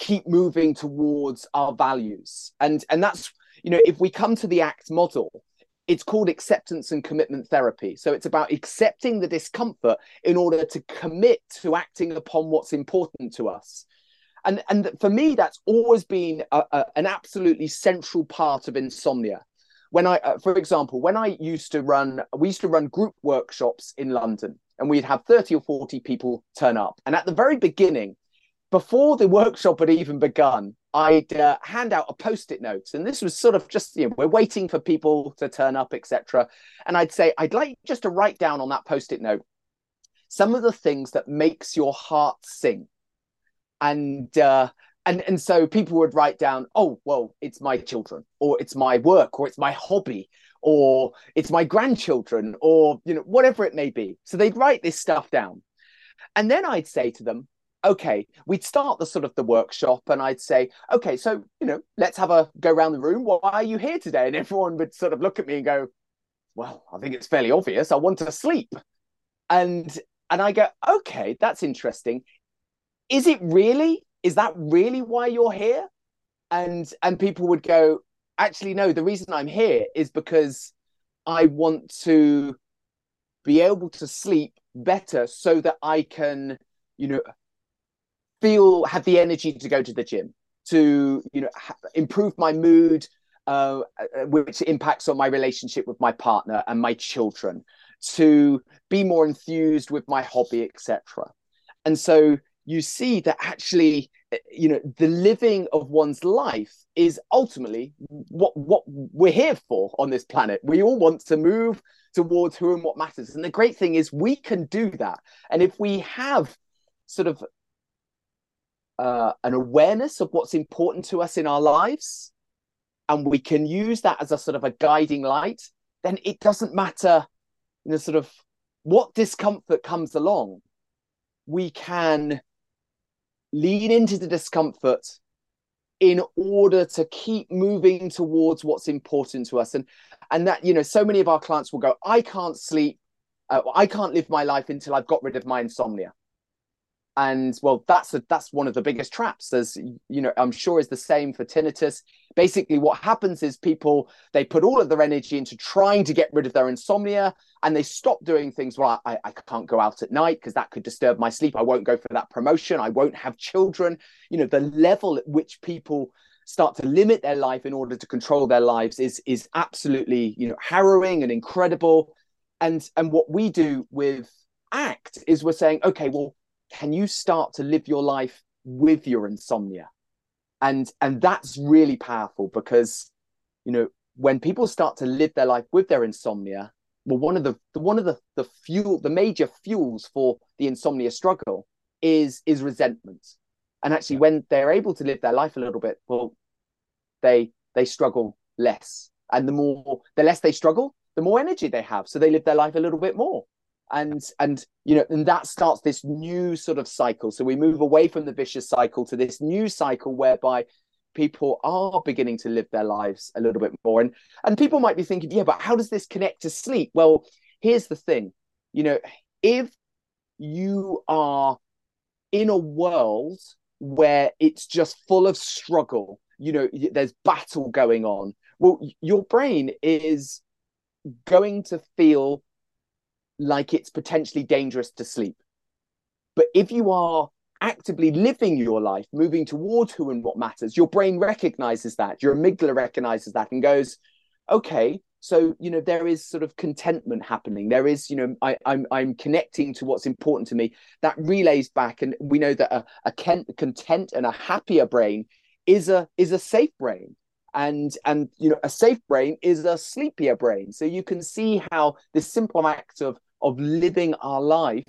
keep moving towards our values. And and that's you know if we come to the act model it's called acceptance and commitment therapy. So it's about accepting the discomfort in order to commit to acting upon what's important to us. And and for me that's always been a, a, an absolutely central part of insomnia. When i uh, for example when i used to run we used to run group workshops in london and we'd have 30 or 40 people turn up. And at the very beginning before the workshop had even begun, I'd uh, hand out a post-it note, and this was sort of just you know we're waiting for people to turn up, etc. And I'd say I'd like just to write down on that post-it note some of the things that makes your heart sing, and uh, and and so people would write down, oh well, it's my children, or it's my work, or it's my hobby, or it's my grandchildren, or you know whatever it may be. So they'd write this stuff down, and then I'd say to them, okay, we'd start the sort of the workshop and I'd say, okay, so, you know, let's have a go around the room. Why are you here today? And everyone would sort of look at me and go, well, I think it's fairly obvious. I want to sleep. And and I go, okay, that's interesting. Is it really? Is that really why you're here? And and people would go, actually, no, the reason I'm here is because I want to be able to sleep better so that I can, you know, feel have the energy to go to the gym to you know ha- improve my mood uh, uh, which impacts on my relationship with my partner and my children to be more enthused with my hobby etc and so you see that actually uh, you know the living of one's life is ultimately what what we're here for on this planet. We all want to move towards who and what matters. And the great thing is we can do that. And if we have sort of uh, an awareness of what's important to us in our lives, and we can use that as a sort of a guiding light, then it doesn't matter, you know, sort of what discomfort comes along. We can lean into the discomfort in order to keep moving towards what's important to us and and that you know so many of our clients will go i can't sleep uh, i can't live my life until i've got rid of my insomnia and well that's a, that's one of the biggest traps. As you know i'm sure is the same for tinnitus. Basically what happens is people they put all of their energy into trying to get rid of their insomnia and they stop doing things. Well i, I can't go out at night because that could disturb my sleep. I won't go for that promotion. I won't have children. You know the level at which people start to limit their life in order to control their lives is is absolutely you know harrowing and incredible. And and what we do with act is we're saying okay well can you start to live your life with your insomnia? And and that's really powerful because you know when people start to live their life with their insomnia well one of the, the one of the the fuel the major fuels for the insomnia struggle is is resentment. And actually when they're able to live their life a little bit well they they struggle less. And the more the less they struggle the more energy they have. So they live their life a little bit more and and you know and that starts this new sort of cycle. So we move away from the vicious cycle to this new cycle whereby people are beginning to live their lives a little bit more. And and people might be thinking yeah but how does this connect to sleep? Well here's the thing. You know if you are in a world where it's just full of struggle you know there's battle going on well your brain is going to feel like it's potentially dangerous to sleep. But if you are actively living your life, moving towards who and what matters, your brain recognizes that, your amygdala recognizes that and goes, okay, so you know there is sort of contentment happening. There is you know I, I'm I'm connecting to what's important to me. That relays back and we know that a, a content and a happier brain is a is a safe brain. And and you know a safe brain is a sleepier brain. So you can see how this simple act of of living our life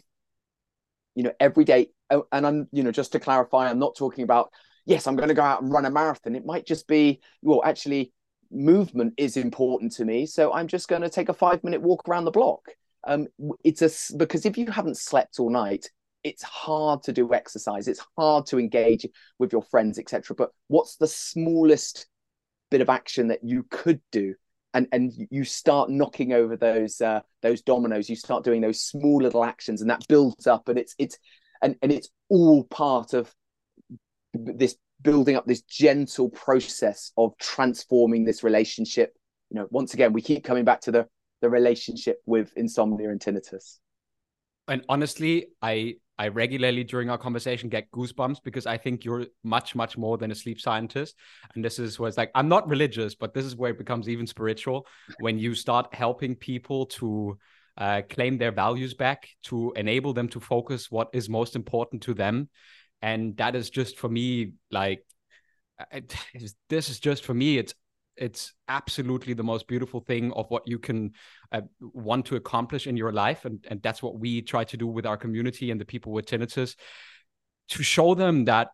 you know every day. Oh, and i'm you know just to clarify i'm not talking about yes i'm going to go out and run a marathon. It might just be well actually movement is important to me so i'm just going to take a 5 minute walk around the block. Um it's a because if you haven't slept all night it's hard to do exercise. It's hard to engage with your friends etc but what's the smallest bit of action that you could do and and you start knocking over those uh, those dominoes. You start doing those small little actions and that builds up and it's it's and and it's all part of this building up this gentle process of transforming this relationship. You know once again we keep coming back to the the relationship with insomnia and tinnitus. And honestly i I regularly during our conversation get goosebumps because I think you're much, much more than a sleep scientist. And this is where it's like, I'm not religious, but this is where it becomes even spiritual when you start helping people to uh, claim their values back, to enable them to focus what is most important to them. And that is just for me, like, this is just for me, it's it's absolutely the most beautiful thing of what you can uh, want to accomplish in your life. And, and that's what we try to do with our community and the people with tinnitus to show them that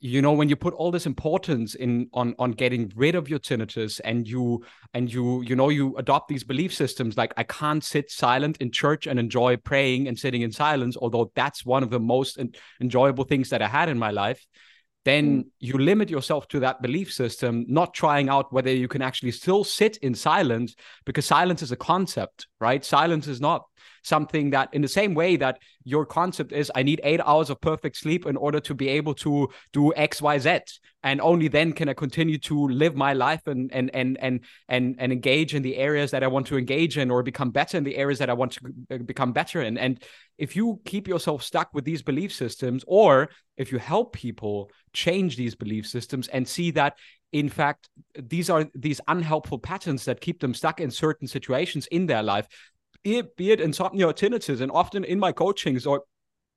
you know when you put all this importance in on on getting rid of your tinnitus and you and you you know you adopt these belief systems like i can't sit silent in church and enjoy praying and sitting in silence although that's one of the most enjoyable things that i had in my life then mm. you limit yourself to that belief system, not trying out whether you can actually still sit in silence, because silence is a concept, right? Silence is not something that, in the same way that your concept is, I need eight hours of perfect sleep in order to be able to do X, Y, Z, and only then can I continue to live my life and and and and and and engage in the areas that I want to engage in, or become better in the areas that I want to become better in. And if you keep yourself stuck with these belief systems, or if you help people change these belief systems and see that in fact these are these unhelpful patterns that keep them stuck in certain situations in their life be it, be it insomnia or tinnitus and often in my coachings or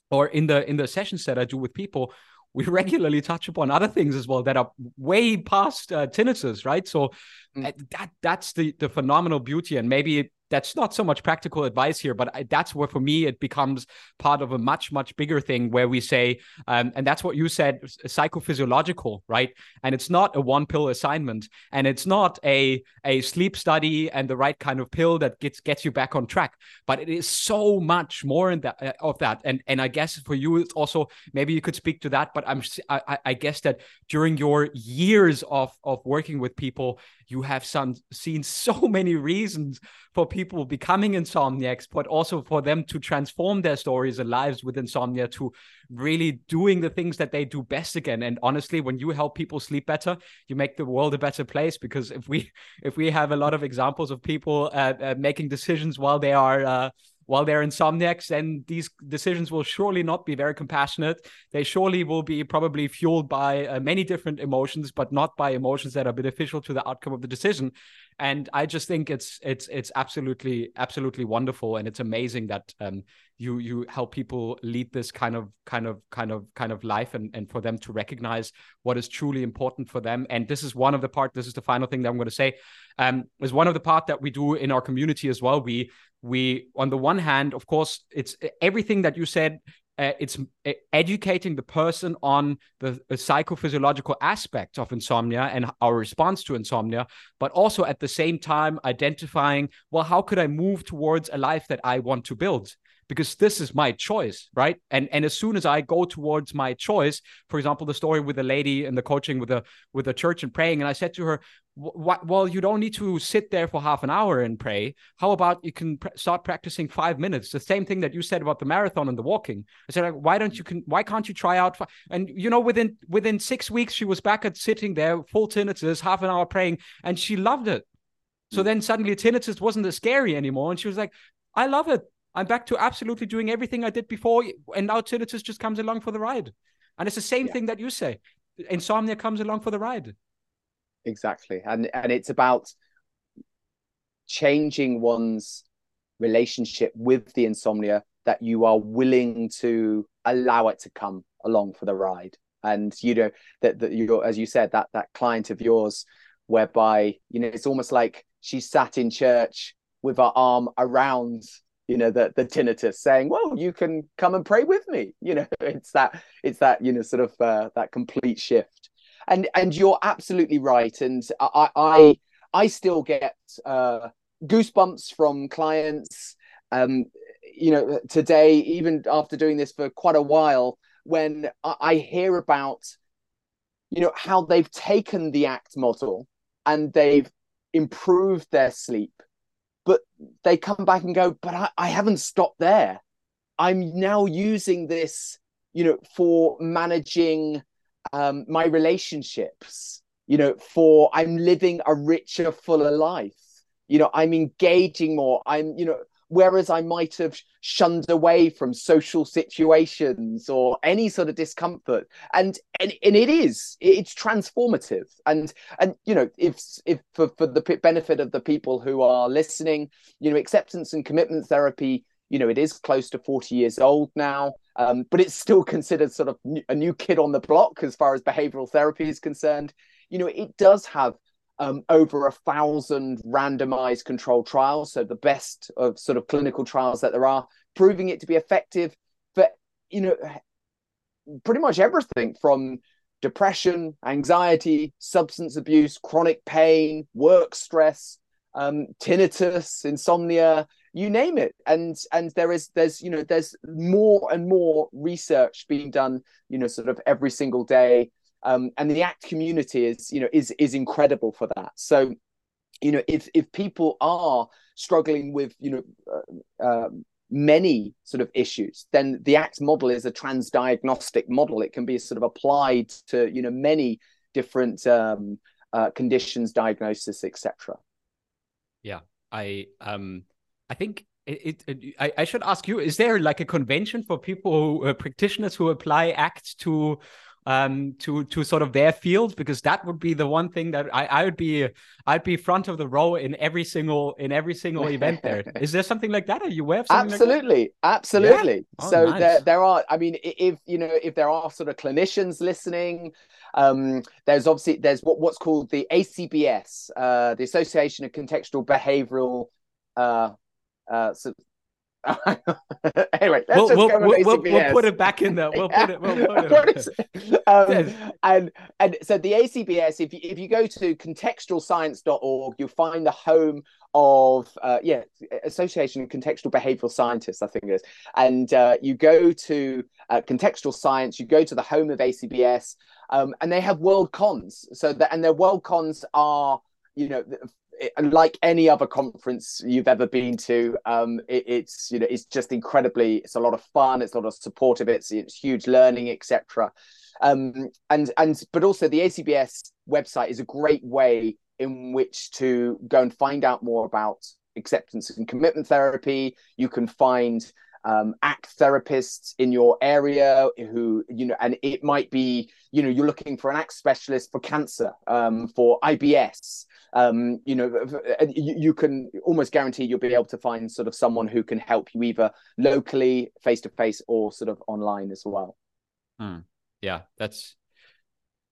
or in the in the sessions that i do with people we regularly touch upon other things as well that are way past uh, tinnitus right so mm. That that's the the phenomenal beauty and maybe that's not so much practical advice here, but I, that's where for me it becomes part of a much much bigger thing where we say, um, and that's what you said, psychophysiological, right? And it's not a one pill assignment, and it's not a a sleep study and the right kind of pill that gets gets you back on track, but it is so much more in that uh, of that. And and I guess for you it's also maybe you could speak to that, but I'm I, I guess that during your years of of working with people, you have some seen so many reasons for people becoming insomniacs, but also for them to transform their stories and lives with insomnia to really doing the things that they do best again. And honestly, when you help people sleep better, you make the world a better place. Because if we if we have a lot of examples of people uh, uh, making decisions while they are uh, while they're insomniacs, then these decisions will surely not be very compassionate. They surely will be probably fueled by uh, many different emotions, but not by emotions that are beneficial to the outcome of the decision. And I just think it's it's it's absolutely absolutely wonderful, and it's amazing that um, you you help people lead this kind of kind of kind of kind of life, and and for them to recognize what is truly important for them. And this is one of the part. This is the final thing that I'm going to say. Um, is one of the part that we do in our community as well. We we on the one hand of course it's everything that you said uh, it's educating the person on the, the, psychophysiological aspects of insomnia and our response to insomnia, but also at the same time identifying, well, how could I move towards a life that I want to build? Because this is my choice, right? And and as soon as I go towards my choice, for example, the story with the lady and the coaching with the with the church and praying, and I said to her, well you don't need to sit there for half an hour and pray. How about you can pr- start practicing five minutes? The same thing that you said about the marathon and the walking. I said why don't you can why can't you try out and you know within within six weeks she was back at sitting there full tinnitus half an hour praying and she loved it. So mm. then suddenly tinnitus wasn't as scary anymore and she was like i love it i'm back to absolutely doing everything i did before and now tinnitus just comes along for the ride. And it's the same yeah. thing that you say. Insomnia comes along for the ride. Exactly. And and it's about changing one's relationship with the insomnia that you are willing to allow it to come along for the ride. And you know that, that you as you said that that client of yours whereby you know it's almost like she sat in church with her arm around you know the the tinnitus saying well you can come and pray with me you know it's that it's that you know sort of uh, that complete shift and and you're absolutely right. And I I I still get uh, goosebumps from clients. Um, you know, today, even after doing this for quite a while, when I hear about, you know, how they've taken the ACT model and they've improved their sleep, but they come back and go, but I, I haven't stopped there. I'm now using this, you know, for managing um, my relationships, you know, for I'm living a richer, fuller life. You know, I'm engaging more. I'm, you know, whereas I might have shunned away from social situations or any sort of discomfort. And and, and it is, it's transformative. And and you know, if if for, for the benefit of the people who are listening, you know, acceptance and commitment therapy, you know, it is close to 40 years old now um, but it's still considered sort of a new kid on the block as far as behavioral therapy is concerned. You know, it does have um, over a thousand randomized controlled trials, so the best of sort of clinical trials that there are, proving it to be effective for you know pretty much everything from depression, anxiety, substance abuse, chronic pain, work stress, um, tinnitus, insomnia, you name it. And and there is there's you know there's more and more research being done you know sort of every single day um, and the act community is you know is is incredible for that. So you know if if people are struggling with you know uh, uh, many sort of issues then the act model is a transdiagnostic model. It can be sort of applied to you know many different um, uh, conditions diagnosis etc yeah i um I think it, it, it I, I, should ask you: Is there like a convention for people, who, uh, practitioners who apply ACT to um, to to sort of their field? Because that would be the one thing that I, I would be I'd be front of the row in every single in every single event. There is there something like that? Are you aware? absolutely, like absolutely. Yeah? Oh, so nice. there there are. I mean, if you know if there are sort of clinicians listening. Um, there's obviously there's what, what's called the ACBS, uh, the Association of Contextual Behavioral uh, uh, so anyway, we'll, we'll, we'll, we'll, put it back in there. We'll put it. We'll put it. um, and and so the ACBS, if you if you go to contextualscience.org, you'll find the home of uh, yeah Association of Contextual Behavioral Scientists, I think it is. And uh, you go to uh, contextual science, you go to the home of ACBS, um, and they have world cons. So that and their world cons are you know like any other conference you've ever been to, um, it, it's you know it's just incredibly. It's a lot of fun. It's a lot of supportive. It's it's huge learning, etc. Um, and and but also the ACBS website is a great way in which to go and find out more about acceptance and commitment therapy. You can find um, ACT therapists in your area who you know and it might be you know you're looking for an ACT specialist for cancer um, for ibs um, you know you, you, can almost guarantee you'll be able to find sort of someone who can help you either locally face to face or sort of online as well hmm. yeah that's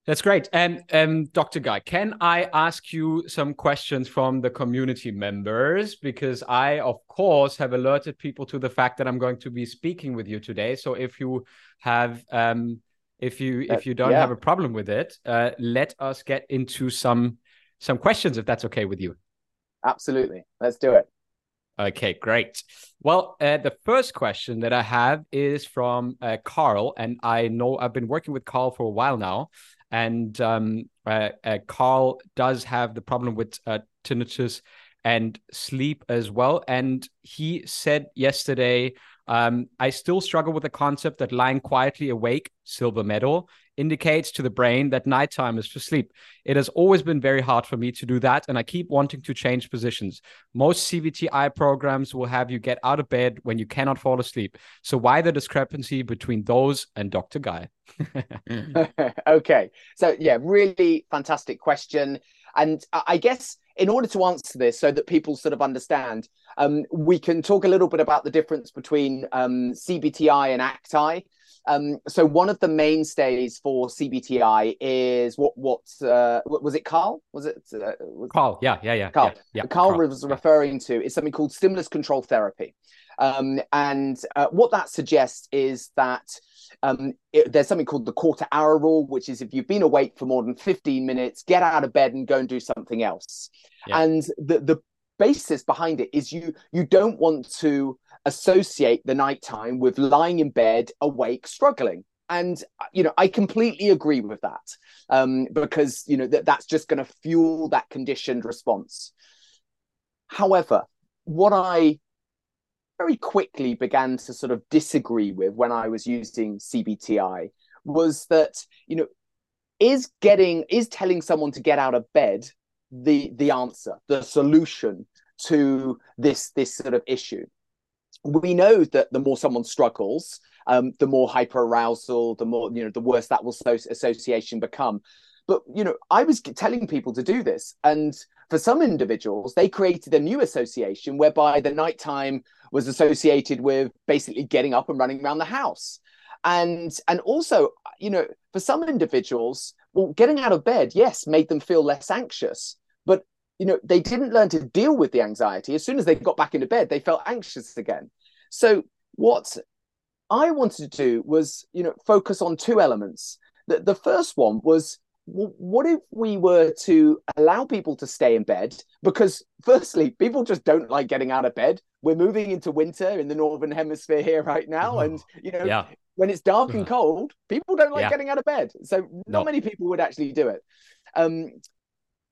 that's great. And um, Dr. Guy, can I ask you some questions from the community members? Because I, of course, have alerted people to the fact that I'm going to be speaking with you today. So if you have, um, if you if you don't yeah. have a problem with it, uh, let us get into some some questions, if that's okay with you. Absolutely, let's do it. Okay, great. Well, uh, the first question that I have is from uh, Carl, and I know I've been working with Carl for a while now, and um, uh, uh, Carl does have the problem with uh, tinnitus and sleep as well. And he said yesterday, um, I still struggle with the concept that lying quietly awake, silver medal, indicates to the brain that nighttime is for sleep. It has always been very hard for me to do that, and I keep wanting to change positions. Most CBTI programs will have you get out of bed when you cannot fall asleep. So, why the discrepancy between those and Dr. Guy? okay. So, yeah, really fantastic question. And I guess in order to answer this so that people sort of understand, um, we can talk a little bit about the difference between um, CBTI and ACTI. Um, so one of the mainstays for CBTI is what what uh, was it? Carl was it? Uh, was Carl, yeah, yeah, yeah. Carl, yeah, yeah. Carl, Carl was referring to is something called stimulus control therapy, um, and uh, what that suggests is that um, it, there's something called the quarter hour rule, which is if you've been awake for more than 15 minutes, get out of bed and go and do something else. Yeah. And the the basis behind it is you you don't want to associate the nighttime with lying in bed awake struggling. And you know i completely agree with that um, because you know that that's just going to fuel that conditioned response. However what i very quickly began to sort of disagree with when i was using cbti was that you know is getting is telling someone to get out of bed the the answer the solution to this this sort of issue we know that the more someone struggles, um, the more hyperarousal, the more you know, the worse that will so- association become. But you know, I was telling people to do this, and for some individuals, they created a new association whereby the nighttime was associated with basically getting up and running around the house, and and also, you know, for some individuals, well, getting out of bed, yes, made them feel less anxious, you know, they didn't learn to deal with the anxiety. As soon as they got back into bed, they felt anxious again. So what I wanted to do was, you know, focus on two elements. The, the first one was what if we were to allow people to stay in bed? Because, firstly, people just don't like getting out of bed. We're moving into winter in the northern hemisphere here right now, and you know, yeah. when it's dark and cold, people don't like yeah. getting out of bed. So, not no. many people would actually do it. Um,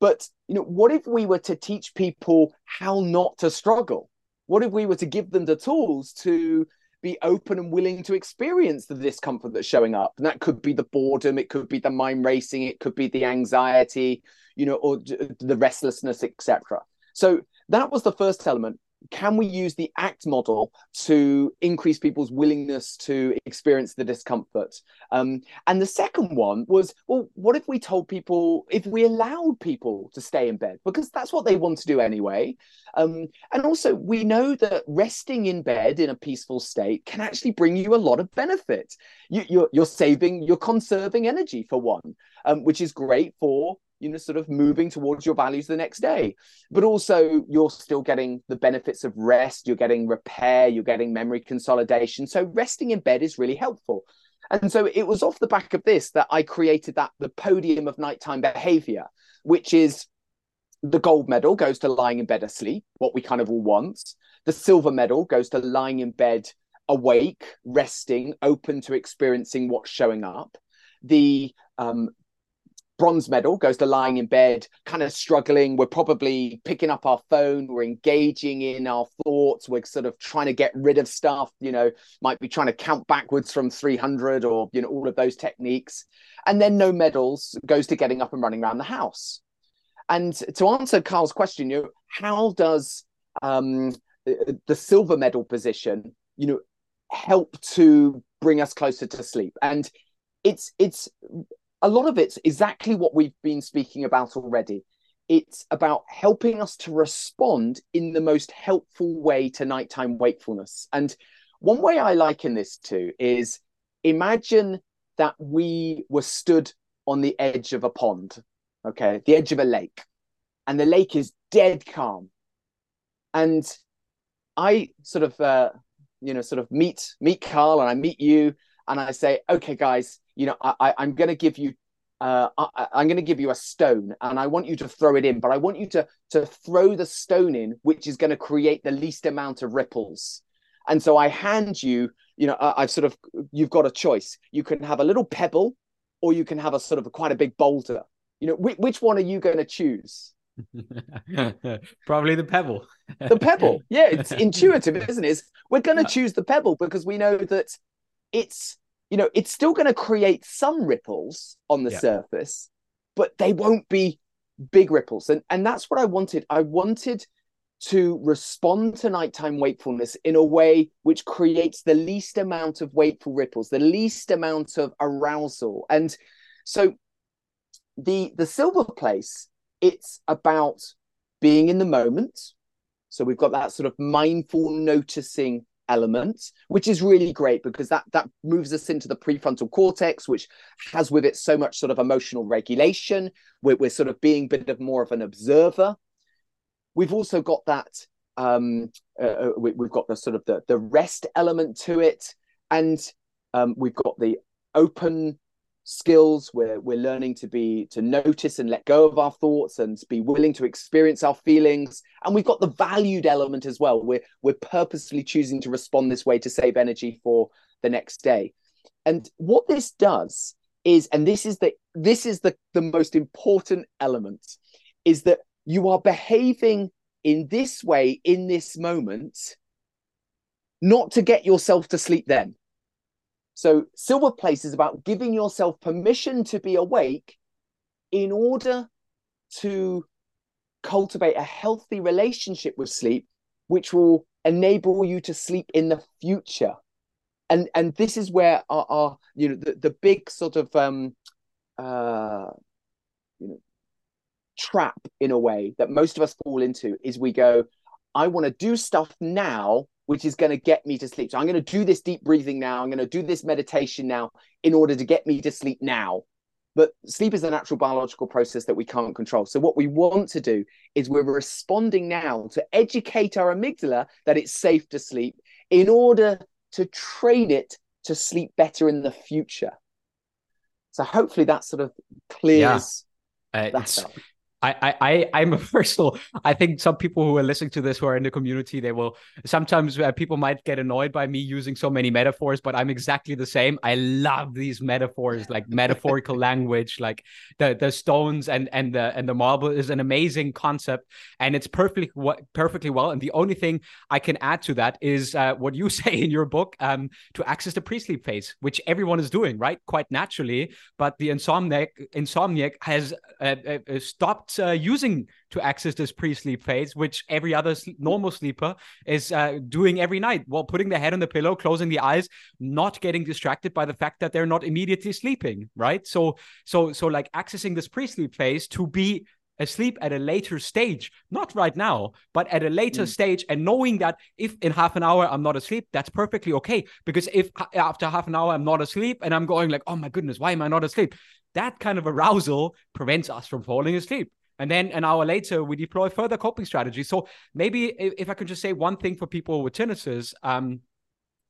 but you know, what if we were to teach people how not to struggle? What if we were to give them the tools to be open and willing to experience the discomfort that's showing up? And that could be the boredom, it could be the mind racing, it could be the anxiety, you know, or the restlessness, etc. So that was the first element can we use the ACT model to increase people's willingness to experience the discomfort? Um, and the second one was, well, what if we told people, if we allowed people to stay in bed, because that's what they want to do anyway. Um, and also, we know that resting in bed in a peaceful state can actually bring you a lot of benefit. You, are you're, you're saving, you're conserving energy for one, um, which is great for you know sort of moving towards your values the next day. But also you're still getting the benefits of rest you're getting repair you're getting memory consolidation. So resting in bed is really helpful. And so it was off the back of this that i created that the podium of nighttime behavior which is the gold medal goes to lying in bed asleep what we kind of all want. The silver medal goes to lying in bed awake resting open to experiencing what's showing up. The um, bronze medal goes to lying in bed, kind of struggling. We're probably picking up our phone. We're engaging in our thoughts. We're sort of trying to get rid of stuff, you know, might be trying to count backwards from 300 or, you know, all of those techniques. And then no medals goes to getting up and running around the house. And to answer Carl's question, you know, how does um, the silver medal position, you know, help to bring us closer to sleep? And it's it's a lot of it's exactly what we've been speaking about already. It's about helping us to respond in the most helpful way to nighttime wakefulness. And one way I liken this to is imagine that we were stood on the edge of a pond, okay, the edge of a lake, and the lake is dead calm. And I sort of, uh, you know, sort of meet meet Carl, and I meet you, and I say, okay, guys, you know, I, I'm going to give you, uh, I, I'm going to give you a stone, and I want you to throw it in, but I want you to to throw the stone in, which is going to create the least amount of ripples. And so I hand you, you know, I, I've sort of, you've got a choice. You can have a little pebble, or you can have a sort of a, quite a big boulder. You know, which, which one are you going to choose? Probably the pebble. the pebble. Yeah, it's intuitive, isn't it? It's, we're going to choose the pebble because we know that it's you know, it's still going to create some ripples on the yeah. surface, but they won't be big ripples. And and that's what I wanted. I wanted to respond to nighttime wakefulness in a way which creates the least amount of wakeful ripples, the least amount of arousal. And so the the silver place, it's about being in the moment. So we've got that sort of mindful noticing element, which is really great because that that moves us into the prefrontal cortex, which has with it so much sort of emotional regulation. We're, we're sort of being a bit of more of an observer. We've also got that. Um, uh, uh we, have got the sort of the the rest element to it, and um, we've got the open skills. We're we're learning to be to notice and let go of our thoughts and be willing to experience our feelings. And we've got the valued element as well. We're we're purposefully choosing to respond this way to save energy for the next day. And what this does is and this is the this is the the most important element is that you are behaving in this way in this moment not to get yourself to sleep then so, silver place is about giving yourself permission to be awake in order to cultivate a healthy relationship with sleep, which will enable you to sleep in the future. And and this is where our, our you know the, the big sort of um uh you know trap in a way that most of us fall into is we go, I want to do stuff now which is going to get me to sleep. So I'm going to do this deep breathing now. I'm going to do this meditation now in order to get me to sleep now. But sleep is a natural biological process that we can't control. So what we want to do is we're responding now to educate our amygdala that it's safe to sleep in order to train it to sleep better in the future. So hopefully that sort of clears yeah. uh, that up. I, I, I'm a personal. I think some people who are listening to this who are in the community, they will sometimes uh, people might get annoyed by me using so many metaphors, but I'm exactly the same. I love these metaphors, like metaphorical language, like the the stones and and the and the marble is an amazing concept, and it's perfectly perfectly well. And the only thing I can add to that is uh, what you say in your book um, to access the pre-sleep phase, which everyone is doing, right, quite naturally. But the insomniac insomniac has uh, uh uh, using to access this pre-sleep phase, which every other normal sleeper is uh, doing every night while putting their head on the pillow, closing the eyes, not getting distracted by the fact that they're not immediately sleeping, right? So, so, so like accessing this pre-sleep phase to be asleep at a later stage, not right now, but at a later mm. stage, and knowing that if in half an hour I'm not asleep, that's perfectly okay. Because if after half an hour I'm not asleep and I'm going like, oh my goodness, why am I not asleep? That kind of arousal prevents us from falling asleep. And then an hour later, we deploy further coping strategies. So maybe if, I can just say one thing for people with tinnitus, um,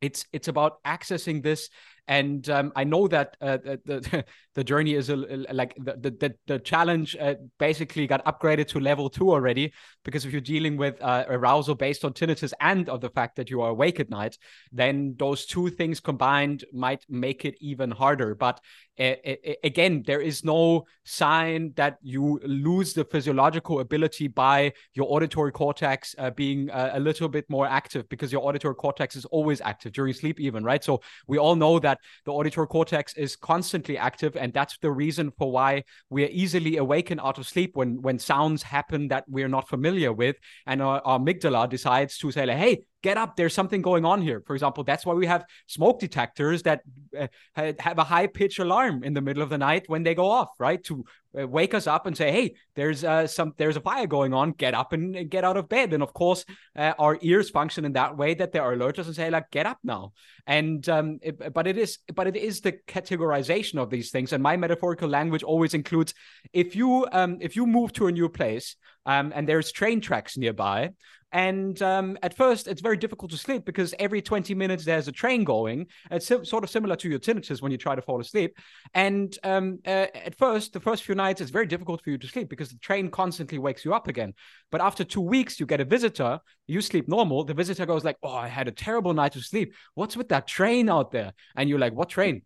it's it's about accessing this and um, I know that uh, the the journey is a, like the the the challenge uh, basically got upgraded to level two already because if you're dealing with uh, arousal based on tinnitus and of the fact that you are awake at night, then those two things combined might make it even harder. But again, there is no sign that you lose the physiological ability by your auditory cortex uh, being uh, a little bit more active because your auditory cortex is always active during sleep, even right. So we all know that the auditory cortex is constantly active and that's the reason for why we are easily awakened out of sleep when when sounds happen that we're not familiar with and our, our amygdala decides to say like hey get up there's something going on here. For example that's why we have smoke detectors that uh, have a high pitch alarm in the middle of the night when they go off right? To uh, wake us up and say hey there's uh, some there's a fire going on. Get up and, get out of bed. And of course uh, our ears function in that way that they are alert us and say like get up now. And um, it, but it is but it is the categorization of these things. And my metaphorical language always includes if you um, if you move to a new place um, and there's train tracks nearby and um, at first, it's very difficult to sleep because every 20 minutes there's a train going. It's sort of similar to your tinnitus when you try to fall asleep. And um, uh, at first, the first few nights, it's very difficult for you to sleep because the train constantly wakes you up again. But after two weeks, you get a visitor, you sleep normal. The visitor goes like, "Oh, I had a terrible night of sleep. What's with that train out there?" And you're like, "What train?"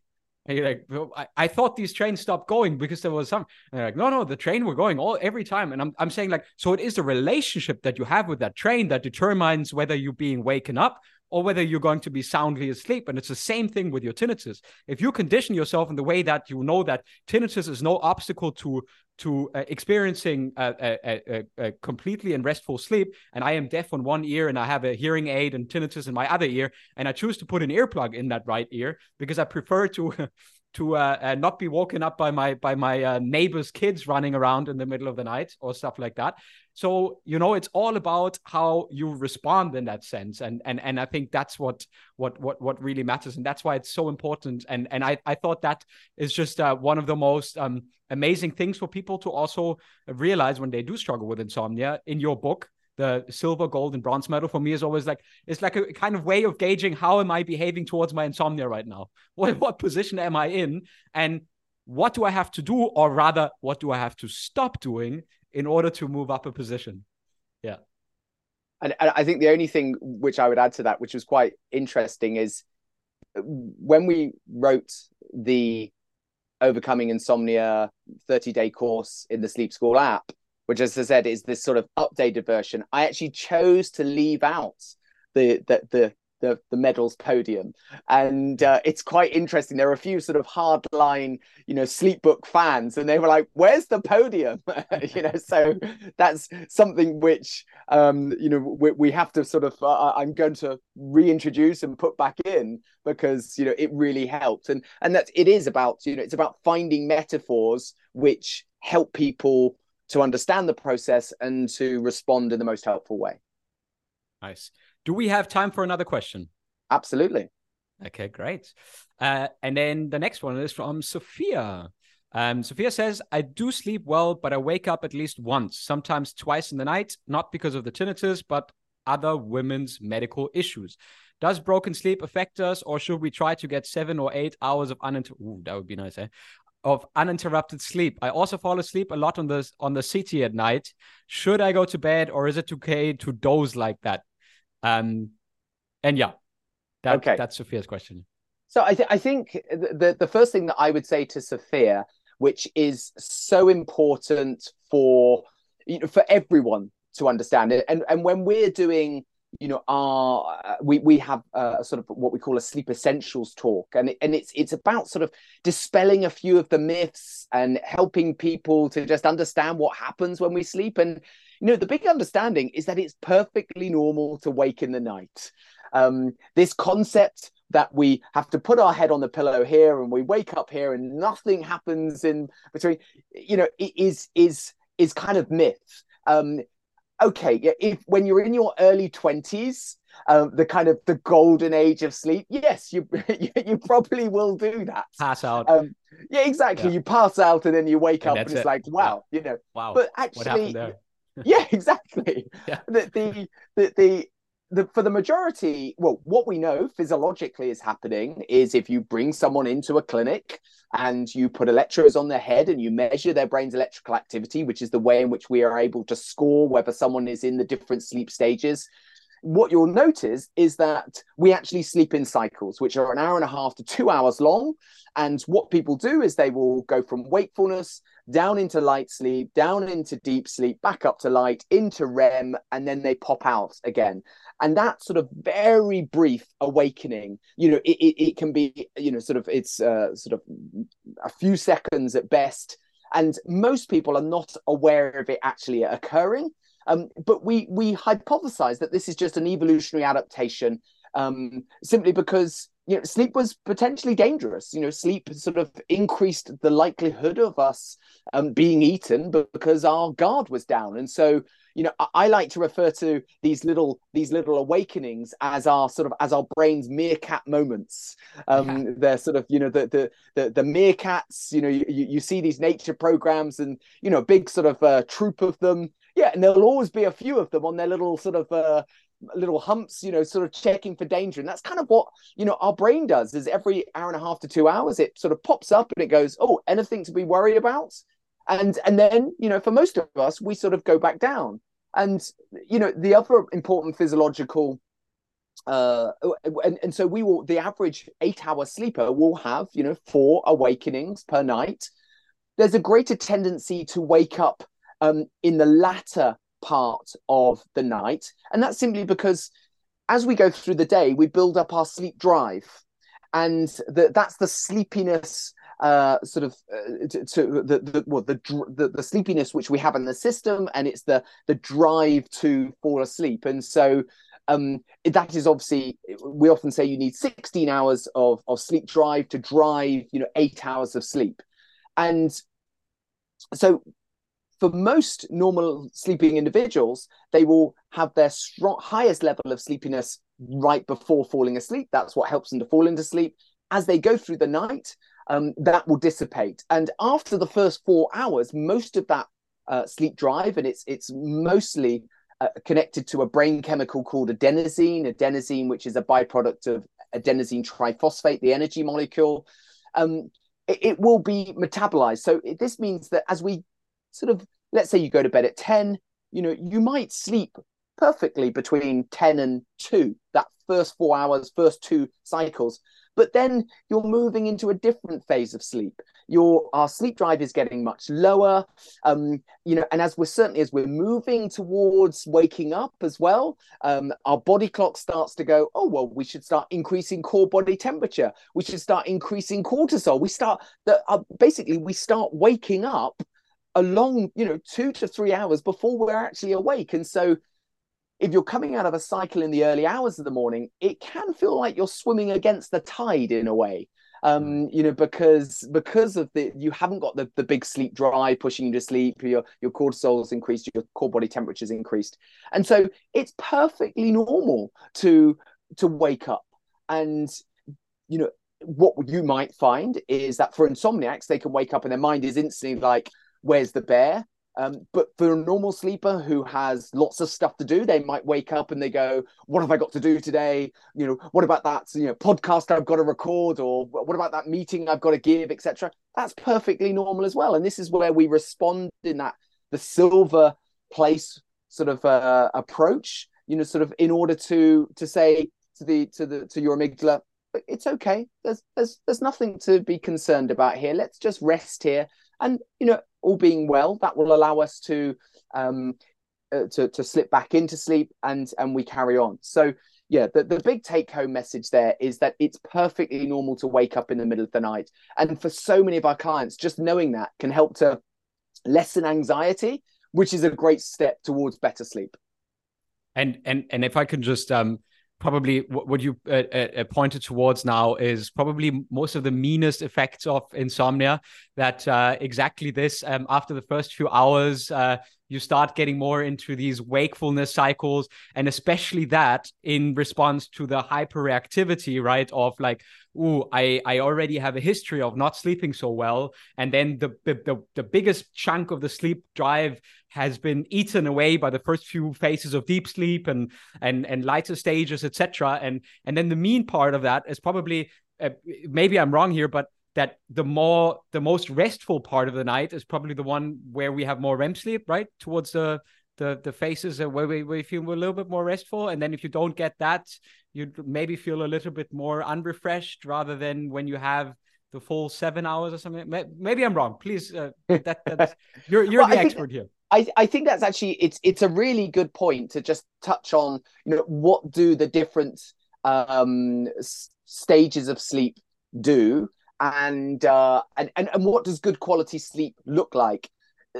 And you're like, well, I, I, thought these trains stopped going because there was some. And they're like, no, no, the train were going all every time. And I'm, I'm saying like, so it is the relationship that you have with that train that determines whether you're being waken up or whether you're going to be soundly asleep. And it's the same thing with your tinnitus. If you condition yourself in the way that you know that tinnitus is no obstacle to to uh, experiencing a, a, a, completely and restful sleep, and I am deaf on one ear and I have a hearing aid and tinnitus in my other ear, and I choose to put an earplug in that right ear because I prefer to to uh, uh, not be woken up by my by my uh, neighbor's kids running around in the middle of the night or stuff like that. So you know, it's all about how you respond in that sense, and and and I think that's what what what what really matters, and that's why it's so important. And and I I thought that is just uh, one of the most um, amazing things for people to also realize when they do struggle with insomnia. In your book, the silver, gold, and bronze medal for me is always like it's like a kind of way of gauging how am I behaving towards my insomnia right now? What what position am I in? And what do I have to do, or rather, what do I have to stop doing in order to move up a position? Yeah. And, and I think the only thing which I would add to that, which was quite interesting, is when we wrote the overcoming insomnia 30 day course in the sleep school app which, as I said, is this sort of updated version. I actually chose to leave out the the the the, the medals podium. And uh, it's quite interesting. There are a few sort of hardline you know sleep book fans and they were like where's the podium? You know so that's something which um you know we, we have to sort of uh, i'm going to reintroduce and put back in because you know it really helped. And and that it is about you know it's about finding metaphors which help people to understand the process and to respond in the most helpful way. Nice. Do we have time for another question? Absolutely. Okay, great. Uh, and then the next one is from Sophia. Um, Sophia says, I do sleep well, but I wake up at least once, sometimes twice in the night, not because of the tinnitus, but other women's medical issues. Does broken sleep affect us, or should we try to get seven or eight hours of uninterrupted? Ooh, that would be nice, eh? Of uninterrupted sleep. I also fall asleep a lot on the on the CT at night. Should I go to bed or is it okay to doze like that? Um, and yeah, that, okay. that's Sophia's question. So I, th- I think the the first thing that I would say to Sophia, which is so important for you know, for everyone to understand it, and and when we're doing you know our uh, we we have a sort of what we call a sleep essentials talk. And it, and it's it's about sort of dispelling a few of the myths and helping people to just understand what happens when we sleep. And you know the big understanding is that it's perfectly normal to wake in the night. Um, this concept that we have to put our head on the pillow here and we wake up here and nothing happens in between you know is is is kind of myth. Um, okay, yeah, if when you're in your early twenties, um, the kind of the golden age of sleep, yes, you you, probably will do that. Pass out. Um, yeah, exactly. Yeah. You pass out and then you wake and up and it's it. like, wow, yeah. you know. Wow. But actually, yeah, exactly. Yeah. The, the the the the, for the majority, well, what we know physiologically is happening is if you bring someone into a clinic and you put electrodes on their head and you measure their brain's electrical activity, which is the way in which we are able to score whether someone is in the different sleep stages. What you'll notice is that we actually sleep in cycles, which are an hour and a half to two hours long. And what people do is they will go from wakefulness down into light sleep, down into deep sleep, back up to light, into REM, and then they pop out again. And that sort of very brief awakening, you know, it, it, it can be, you know, sort of, it's uh, sort of a few seconds at best. And most people are not aware of it actually occurring. Um, but we we hypothesize that this is just an evolutionary adaptation um, simply because you know sleep was potentially dangerous. You know sleep sort of increased the likelihood of us um, being eaten because our guard was down. And so you know I, I, like to refer to these little these little awakenings as our sort of as our brain's meerkat moments. Um yeah. they're sort of you know the the the, the meerkats you know you, you see these nature programs and you know big sort of uh, troop of them. Yeah and there'll always be a few of them on their little sort of uh, little humps, you know, sort of checking for danger. And that's kind of what, you know, our brain does is every hour and a half to two hours, it sort of pops up and it goes, oh, anything to be worried about? And and then, you know, for most of us, we sort of go back down. And, you know, the other important physiological uh and, and so we will the average eight hour sleeper will have you know four awakenings per night there's a greater tendency to wake up um in the latter part of the night. And that's simply because as we go through the day, we build up our sleep drive. And the, that's the sleepiness uh, sort of uh, to, to, the the, well, the, the the sleepiness which we have in the system, and it's the the drive to fall asleep. And so um, that is obviously we often say you need 16 hours of of sleep drive to drive you know eight hours of sleep, and so for most normal sleeping individuals, they will have their strong, highest level of sleepiness right before falling asleep. That's what helps them to fall into sleep. As they go through the night, um, that will dissipate. And after the first four hours, most of that uh, sleep drive, and it's it's mostly uh, connected to a brain chemical called adenosine. Adenosine, which is a byproduct of adenosine triphosphate, the energy molecule. Um, it, will be metabolized. So this means that as we sort of let's say you go to bed at 10 you know you might sleep perfectly between 10 and 2 that first 4 hours first two cycles. But then you're moving into a different phase of sleep. Your our sleep drive is getting much lower um you know and as we're certainly as we're moving towards waking up as well um our body clock starts to go oh well we should start increasing core body temperature. We should start increasing cortisol. We start that uh, basically we start waking up a long, you know, two to three hours before we're actually awake. And so if you're coming out of a cycle in the early hours of the morning, it can feel like you're swimming against the tide in a way. Um, mm. you know, because because of the you haven't got the, the big sleep drive pushing you to sleep, your your cortisol's increased, your core body temperature's increased. And so it's perfectly normal to to wake up. And you know, what you might find is that for insomniacs, they can wake up and their mind is instantly like, where's the bear? Um, but for a normal sleeper who has lots of stuff to do, they might wake up and they go, "What have I got to do today? You know, what about that you know podcast I've got to record, or what about that meeting I've got to give, etc." That's perfectly normal as well, and this is where we respond in that the silver place sort of uh, approach. You know, sort of in order to to say to the to the to your amygdala, it's okay. There's there's there's nothing to be concerned about here. Let's just rest here and you know all being well that will allow us to um uh, to to slip back into sleep and and we carry on. So yeah the, the big take home message there is that it's perfectly normal to wake up in the middle of the night. And for so many of our clients just knowing that can help to lessen anxiety which is a great step towards better sleep. And and and if i can just um probably what you uh, uh, uh, pointed towards now is probably most of the meanest effects of insomnia that uh, exactly this um, after the first few hours uh, you start getting more into these wakefulness cycles. And especially that in response to the hyperreactivity right of like ooh, I, I already have a history of not sleeping so well. And then the, the, the, the biggest chunk of the sleep drive has been eaten away by the first few phases of deep sleep and, and, and lighter stages, etc. And, and then the mean part of that is probably, uh, maybe I'm wrong here, but that the more the most restful part of the night is probably the one where we have more REM sleep, right? Towards the the the phases where we, we feel a little bit more restful, and then if you don't get that, you maybe feel a little bit more unrefreshed rather than when you have the full seven hours or something. Maybe I'm wrong. Please, uh, that that's, you're you're well, the I expert think, here. I, I think that's actually it's it's a really good point to just touch on. You know, what do the different um, stages of sleep do? and uh, and, and and what does good quality sleep look like?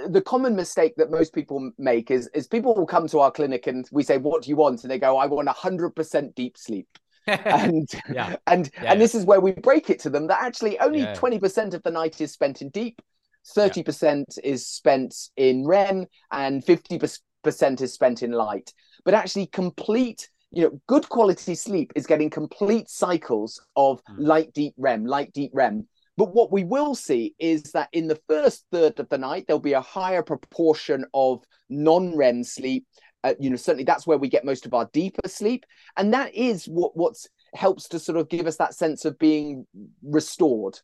The common mistake that most people make is is people will come to our clinic and we say, "What do you want?" and they go, "I want hundred percent deep sleep." and yeah. and yeah, and this is where we break it to them that actually only twenty percent of the night is spent in deep, thirty percent is spent in REM, and fifty percent is spent in light. But actually, complete you know, good quality sleep is getting complete cycles of mm. light deep REM, light deep REM. But what we will see is that in the first third of the night, there'll be a higher proportion of non REM sleep. Uh, you know, certainly that's where we get most of our deeper sleep, and that is what what's helps to sort of give us that sense of being restored.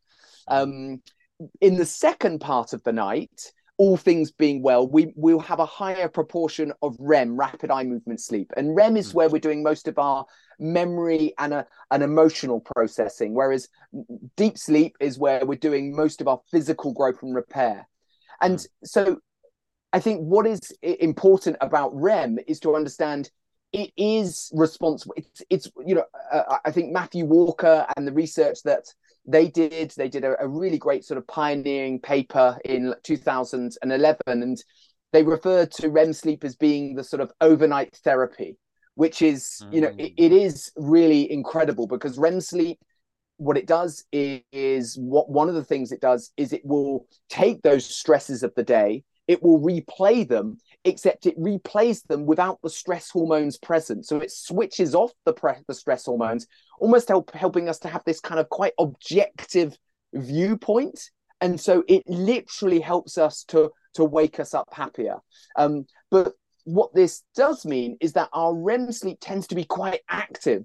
Hmm. Um, in the second part of the night, all things being well, we will have a higher proportion of REM, rapid eye movement sleep. And REM is mm. where we're doing most of our memory and a, an emotional processing, whereas deep sleep is where we're doing most of our physical growth and repair. And mm. so I think what is important about REM is to understand it is responsible. It's, it's you know, uh, I think Matthew Walker and the research that they did they did a, a, really great sort of pioneering paper in 2011 and they referred to REM sleep as being the sort of overnight therapy which is mm. you know it, it is really incredible because REM sleep what it does is, is what one of the things it does is it will take those stresses of the day it will replay them except it replays them without the stress hormones present. So it switches off the pre- the stress hormones, almost help helping us to have this kind of quite objective viewpoint. And so it literally helps us to to wake us up happier. Um, but what this does mean is that our REM sleep tends to be quite active.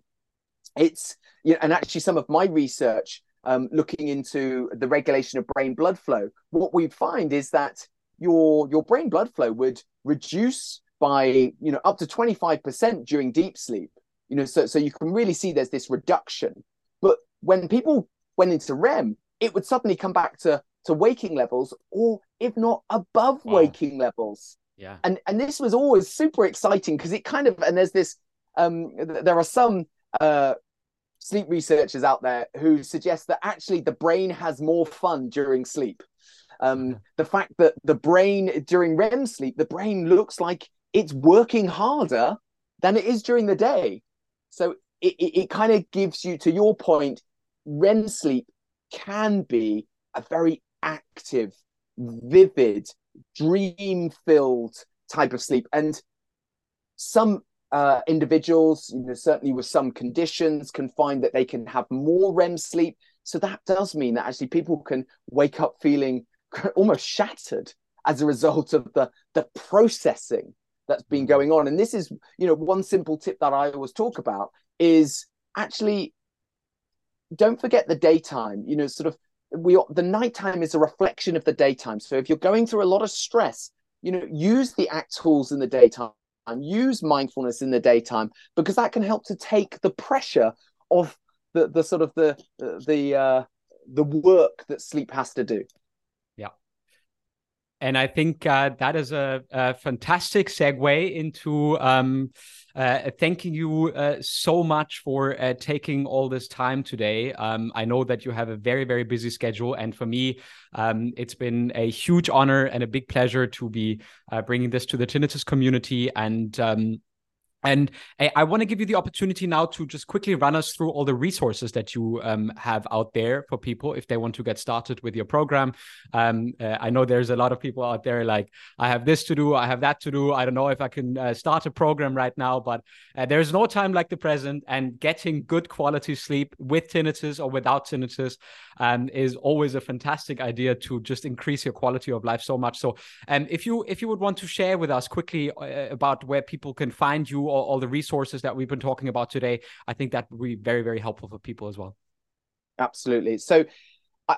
It's you know, and actually some of my research um, looking into the regulation of brain blood flow, what we find is that your your brain blood flow would reduce by you know up to 25% during deep sleep you know so so you can really see there's this reduction but when people went into rem it would suddenly come back to to waking levels or if not above wow. waking levels yeah and and this was always super exciting because it kind of and there's this um there are some uh sleep researchers out there who suggest that actually the brain has more fun during sleep um, the fact that the brain during REM sleep, the brain looks like it's working harder than it is during the day. So it, it, it kind of gives you, to your point, REM sleep can be a very active, vivid, dream filled type of sleep. And some uh, individuals, you know, certainly with some conditions, can find that they can have more REM sleep. So that does mean that actually people can wake up feeling almost shattered as a result of the the processing that's been mm. going on and this is you know one simple tip that i always talk about is actually don't forget the daytime you know sort of we the nighttime is a reflection of the daytime. So if you're going through a lot of stress you know use the ACT tools in the daytime use mindfulness in the daytime because that can help to take the pressure of the the sort of the the uh the work that sleep has to do and I think uh, that is a, a, fantastic segue into um, uh, thanking you uh, so much for uh, taking all this time today. Um, I know that you have a very, very busy schedule. And for me, um, it's been a huge honor and a big pleasure to be uh, bringing this to the tinnitus community. And um, And I, I want to give you the opportunity now to just quickly run us through all the resources that you um, have out there for people if they want to get started with your program. Um, uh, I know there's a lot of people out there like, I have this to do, I have that to do. I don't know if I can uh, start a program right now, but uh, there's no time like the present. And getting good quality sleep with tinnitus or without tinnitus um, is always a fantastic idea to just increase your quality of life so much. So, um, if you if you would want to share with us quickly about where people can find you all, all the resources that we've been talking about today, I think that would be very, very helpful for people as well. Absolutely. So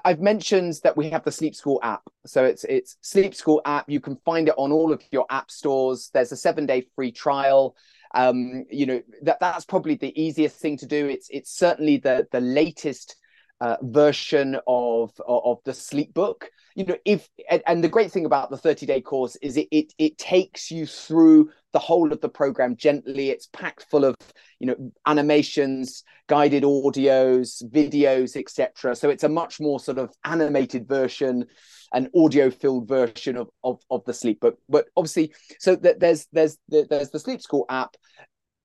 I've mentioned that we have the Sleep School app. So it's it's Sleep School app. You can find it on all of your app stores. There's a seven day free trial. Um, you know that that's probably the easiest thing to do. It's it's certainly the the latest uh, version of, of, of the sleep book you know if and, and the great thing about the 30 day course is it, it it takes you through the whole of the program gently it's packed full of you know animations guided audios videos etc so it's a much more sort of animated version an audio filled version of, of of the sleep book but obviously so that there's there's there's the sleep school app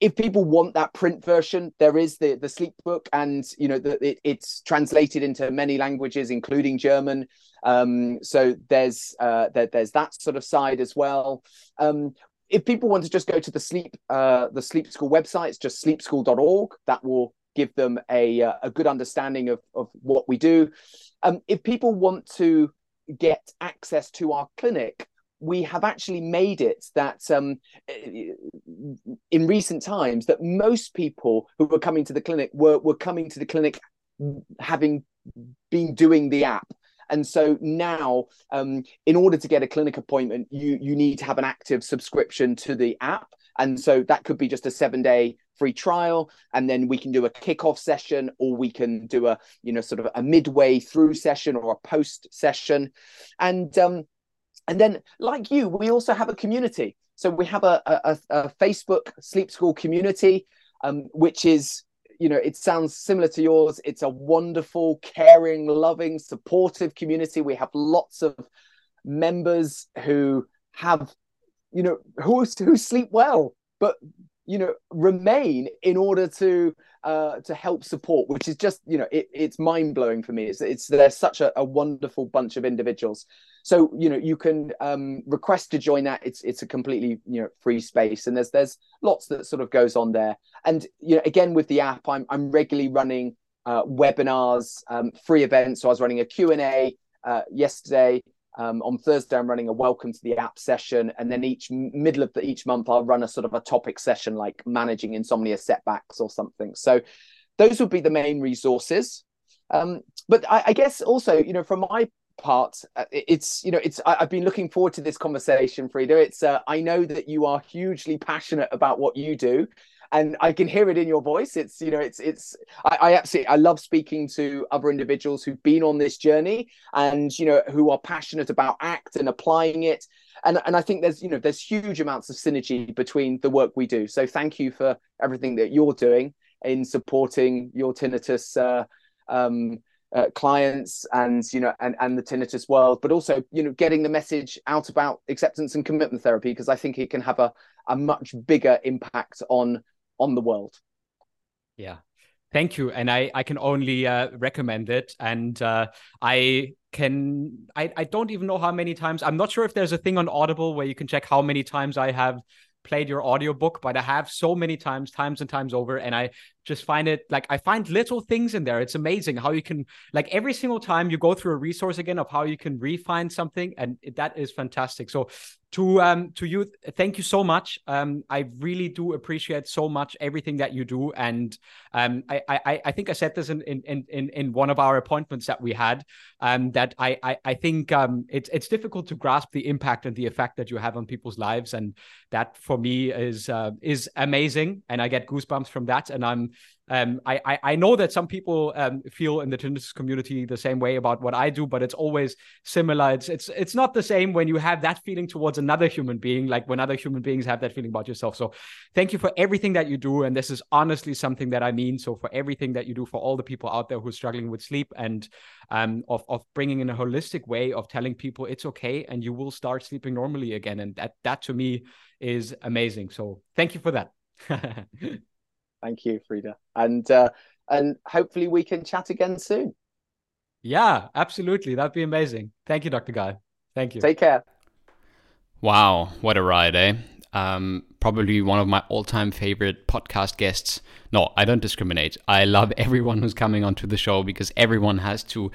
if people want that print version, there is the the sleep book, and you know the, it, it's translated into many languages, including German. Um, so there's uh, there, there's that sort of side as well. Um, if people want to just go to the sleep uh, the sleep school website, it's just sleepschool.org. That will give them a uh, a good understanding of of what we do. Um, if people want to get access to our clinic, we have actually made it that um, in recent times that most people who were coming to the clinic were, were coming to the clinic having been doing the app and so now um, in order to get a clinic appointment you you need to have an active subscription to the app and so that could be just a seven day free trial and then we can do a kickoff session or we can do a you know sort of a midway through session or a post session and um, and then, like you, we also have a community. So we have a, a, a Facebook Sleep School community, um, which is, you know, it sounds similar to yours. It's a wonderful, caring, loving, supportive community. We have lots of members who have, you know, who who sleep well, but you know remain in order to uh, to help support, which is just you know it, it's mind blowing for me. It's, it's there's such a, a, wonderful bunch of individuals. So you know you can um, request to join that. It's it's a completely you know free space, and there's there's lots that sort of goes on there. And you know again with the app, I'm I'm regularly running uh, webinars, um, free events. So I was running a Q and A uh, yesterday. Um, on Thursday, I'm running a welcome to the app session, and then each middle of the, each month, I'll run a sort of a topic session like managing insomnia setbacks or something. So those would be the main resources. Um, but I, I, guess also, you know, from my part, uh, it's you know, it's I, have been looking forward to this conversation, Frieder. It's uh, I know that you are hugely passionate about what you do, and I can hear it in your voice. It's you know, it's it's I, I, absolutely I love speaking to other individuals who've been on this journey and you know who are passionate about ACT and applying it. And and I think there's you know there's huge amounts of synergy between the work we do. So thank you for everything that you're doing in supporting your tinnitus uh, um, uh, clients and you know and and the tinnitus world but also you know getting the message out about acceptance and commitment therapy because i think it can have a a much bigger impact on on the world. Yeah. Thank you. And I, I can only uh, recommend it. And uh, I can, I, I don't even know how many times, I'm not sure if there's a thing on Audible where you can check how many times I have played your audiobook, but I have so many times, times and times over. And I just find it like I find little things in there. It's amazing how you can, like, every single time you go through a resource again of how you can refine something. And that is fantastic. So to um to you thank you so much. Um i really do appreciate so much everything that you do. And um i i i think i said this in in in in one of our appointments that we had um that i i, I think um it's it's difficult to grasp the impact and the effect that you have on people's lives. And that for me is uh, is amazing. And i get goosebumps from that. And i'm um, I, I, I know that some people um, feel in the tinnitus community the same way about what I do, but it's always similar. It's it's it's not the same when you have that feeling towards another human being, like when other human beings have that feeling about yourself. So, thank you for everything that you do, and this is honestly something that I mean. So, for everything that you do for all the people out there who are struggling with sleep, and um, of of bringing in a holistic way of telling people it's okay, and you will start sleeping normally again, and that that to me is amazing. So, thank you for that. Thank you, Frieder. And uh, and hopefully we can chat again soon. Yeah, absolutely. That'd be amazing. Thank you, Dr. Guy. Thank you. Take care. Wow, what a ride, eh? Um, probably one of my all-time favorite podcast guests. No, I don't discriminate. I love everyone who's coming onto the show because everyone has to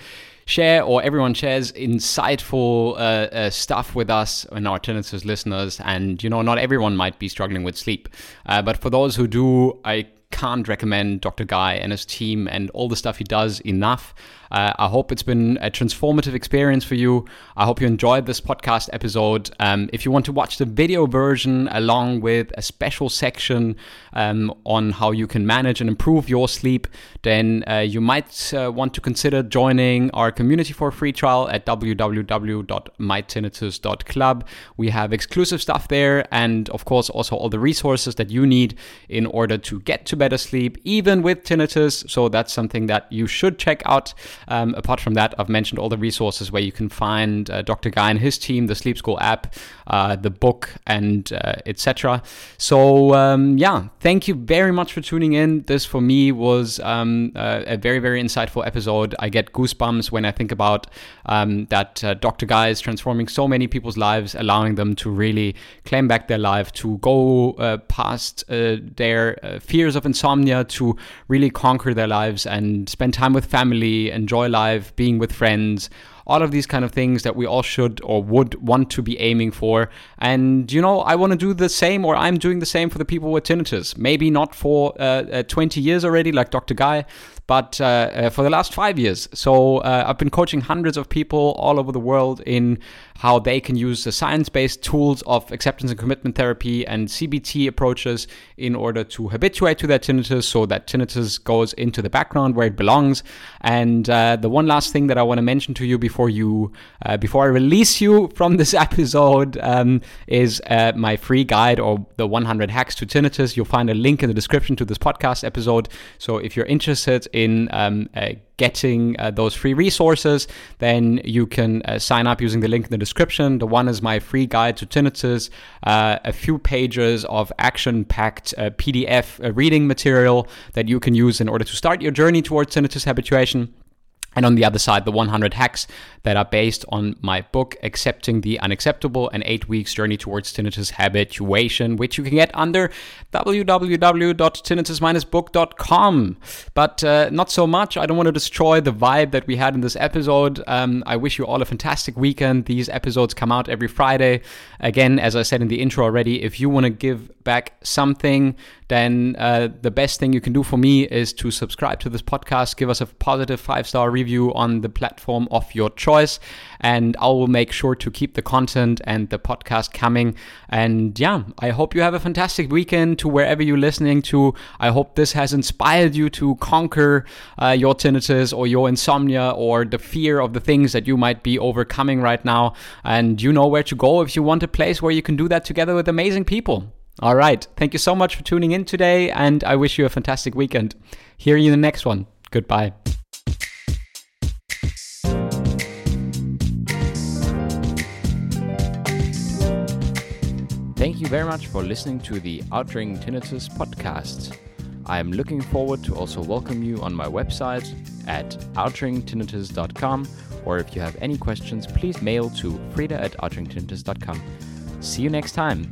share or everyone shares insightful uh, uh, stuff with us and our tinnitus listeners. And you know, not everyone might be struggling with sleep, uh, but for those who do, I can't recommend Dr. Guy and his team and all the stuff he does enough. Uh, I hope it's been a transformative experience for you. I hope you enjoyed this podcast episode. Um, if you want to watch the video version along with a special section um, on how you can manage and improve your sleep, then uh, you might uh, want to consider joining our community for a free trial at www.mytinnitus.club. We have exclusive stuff there, and of course, also all the resources that you need in order to get to better sleep, even with tinnitus. So that's something that you should check out. Um, apart from that, I've mentioned all the resources where you can find uh, Dr. Guy and his team, the Sleep School app, uh, the book, and uh, etc. So um, yeah, thank you very much for tuning in. This for me was um, a very very insightful episode. I get goosebumps when I think about um, that uh, Dr. Guy is transforming so many people's lives, allowing them to really claim back their life, to go uh, past uh, their fears of insomnia, to really conquer their lives and spend time with family enjoy life, being with friends, all of these kind of things that we all should or would want to be aiming for. And, you know, I want to do the same, or I'm doing the same for the people with tinnitus. Maybe not for uh, uh, 20 years already, like Dr. Guy, but uh, uh, for the last five years. So uh, I've been coaching hundreds of people all over the world in how they can use the science based tools of acceptance and commitment therapy and CBT approaches in order to habituate to their tinnitus so that tinnitus goes into the background where it belongs. And the one last thing that I want to mention to you before you before I release you from this episode um, is uh, my free guide or the 100 hacks to tinnitus. You'll find a link in the description to this podcast episode. So if you're interested in um, uh, getting uh, those free resources, then you can uh, sign up using the link in the description. The one is my free guide to tinnitus, uh, a few pages of action packed uh, PDF uh, reading material that you can use in order to start your journey towards tinnitus habituation. And on the other side, the 100 hacks that are based on my book, Accepting the Unacceptable, an eight weeks journey towards tinnitus habituation, which you can get under www.tinnitus-book.com. But uh, not so much. I don't want to destroy the vibe that we had in this episode. Um, I wish you all a fantastic weekend. These episodes come out every Friday. Again, as I said in the intro already, if you want to give back something, then uh, the best thing you can do for me is to subscribe to this podcast, give us a positive five star review on the platform of your choice choice. And I will make sure to keep the content and the podcast coming. And yeah, I hope you have a fantastic weekend to wherever you're listening to. I hope this has inspired you to conquer uh, your tinnitus or your insomnia or the fear of the things that you might be overcoming right now. And you know where to go if you want a place where you can do that together with amazing people. All right. Thank you so much for tuning in today, and I wish you a fantastic weekend. Hear you in the next one. Goodbye. Thank you very much for listening to the Outring Tinnitus podcast. I am looking forward to also welcome you on my website at outringtinnitus.com or if you have any questions, please mail to frieder at outringtinnitus.com. See you next time.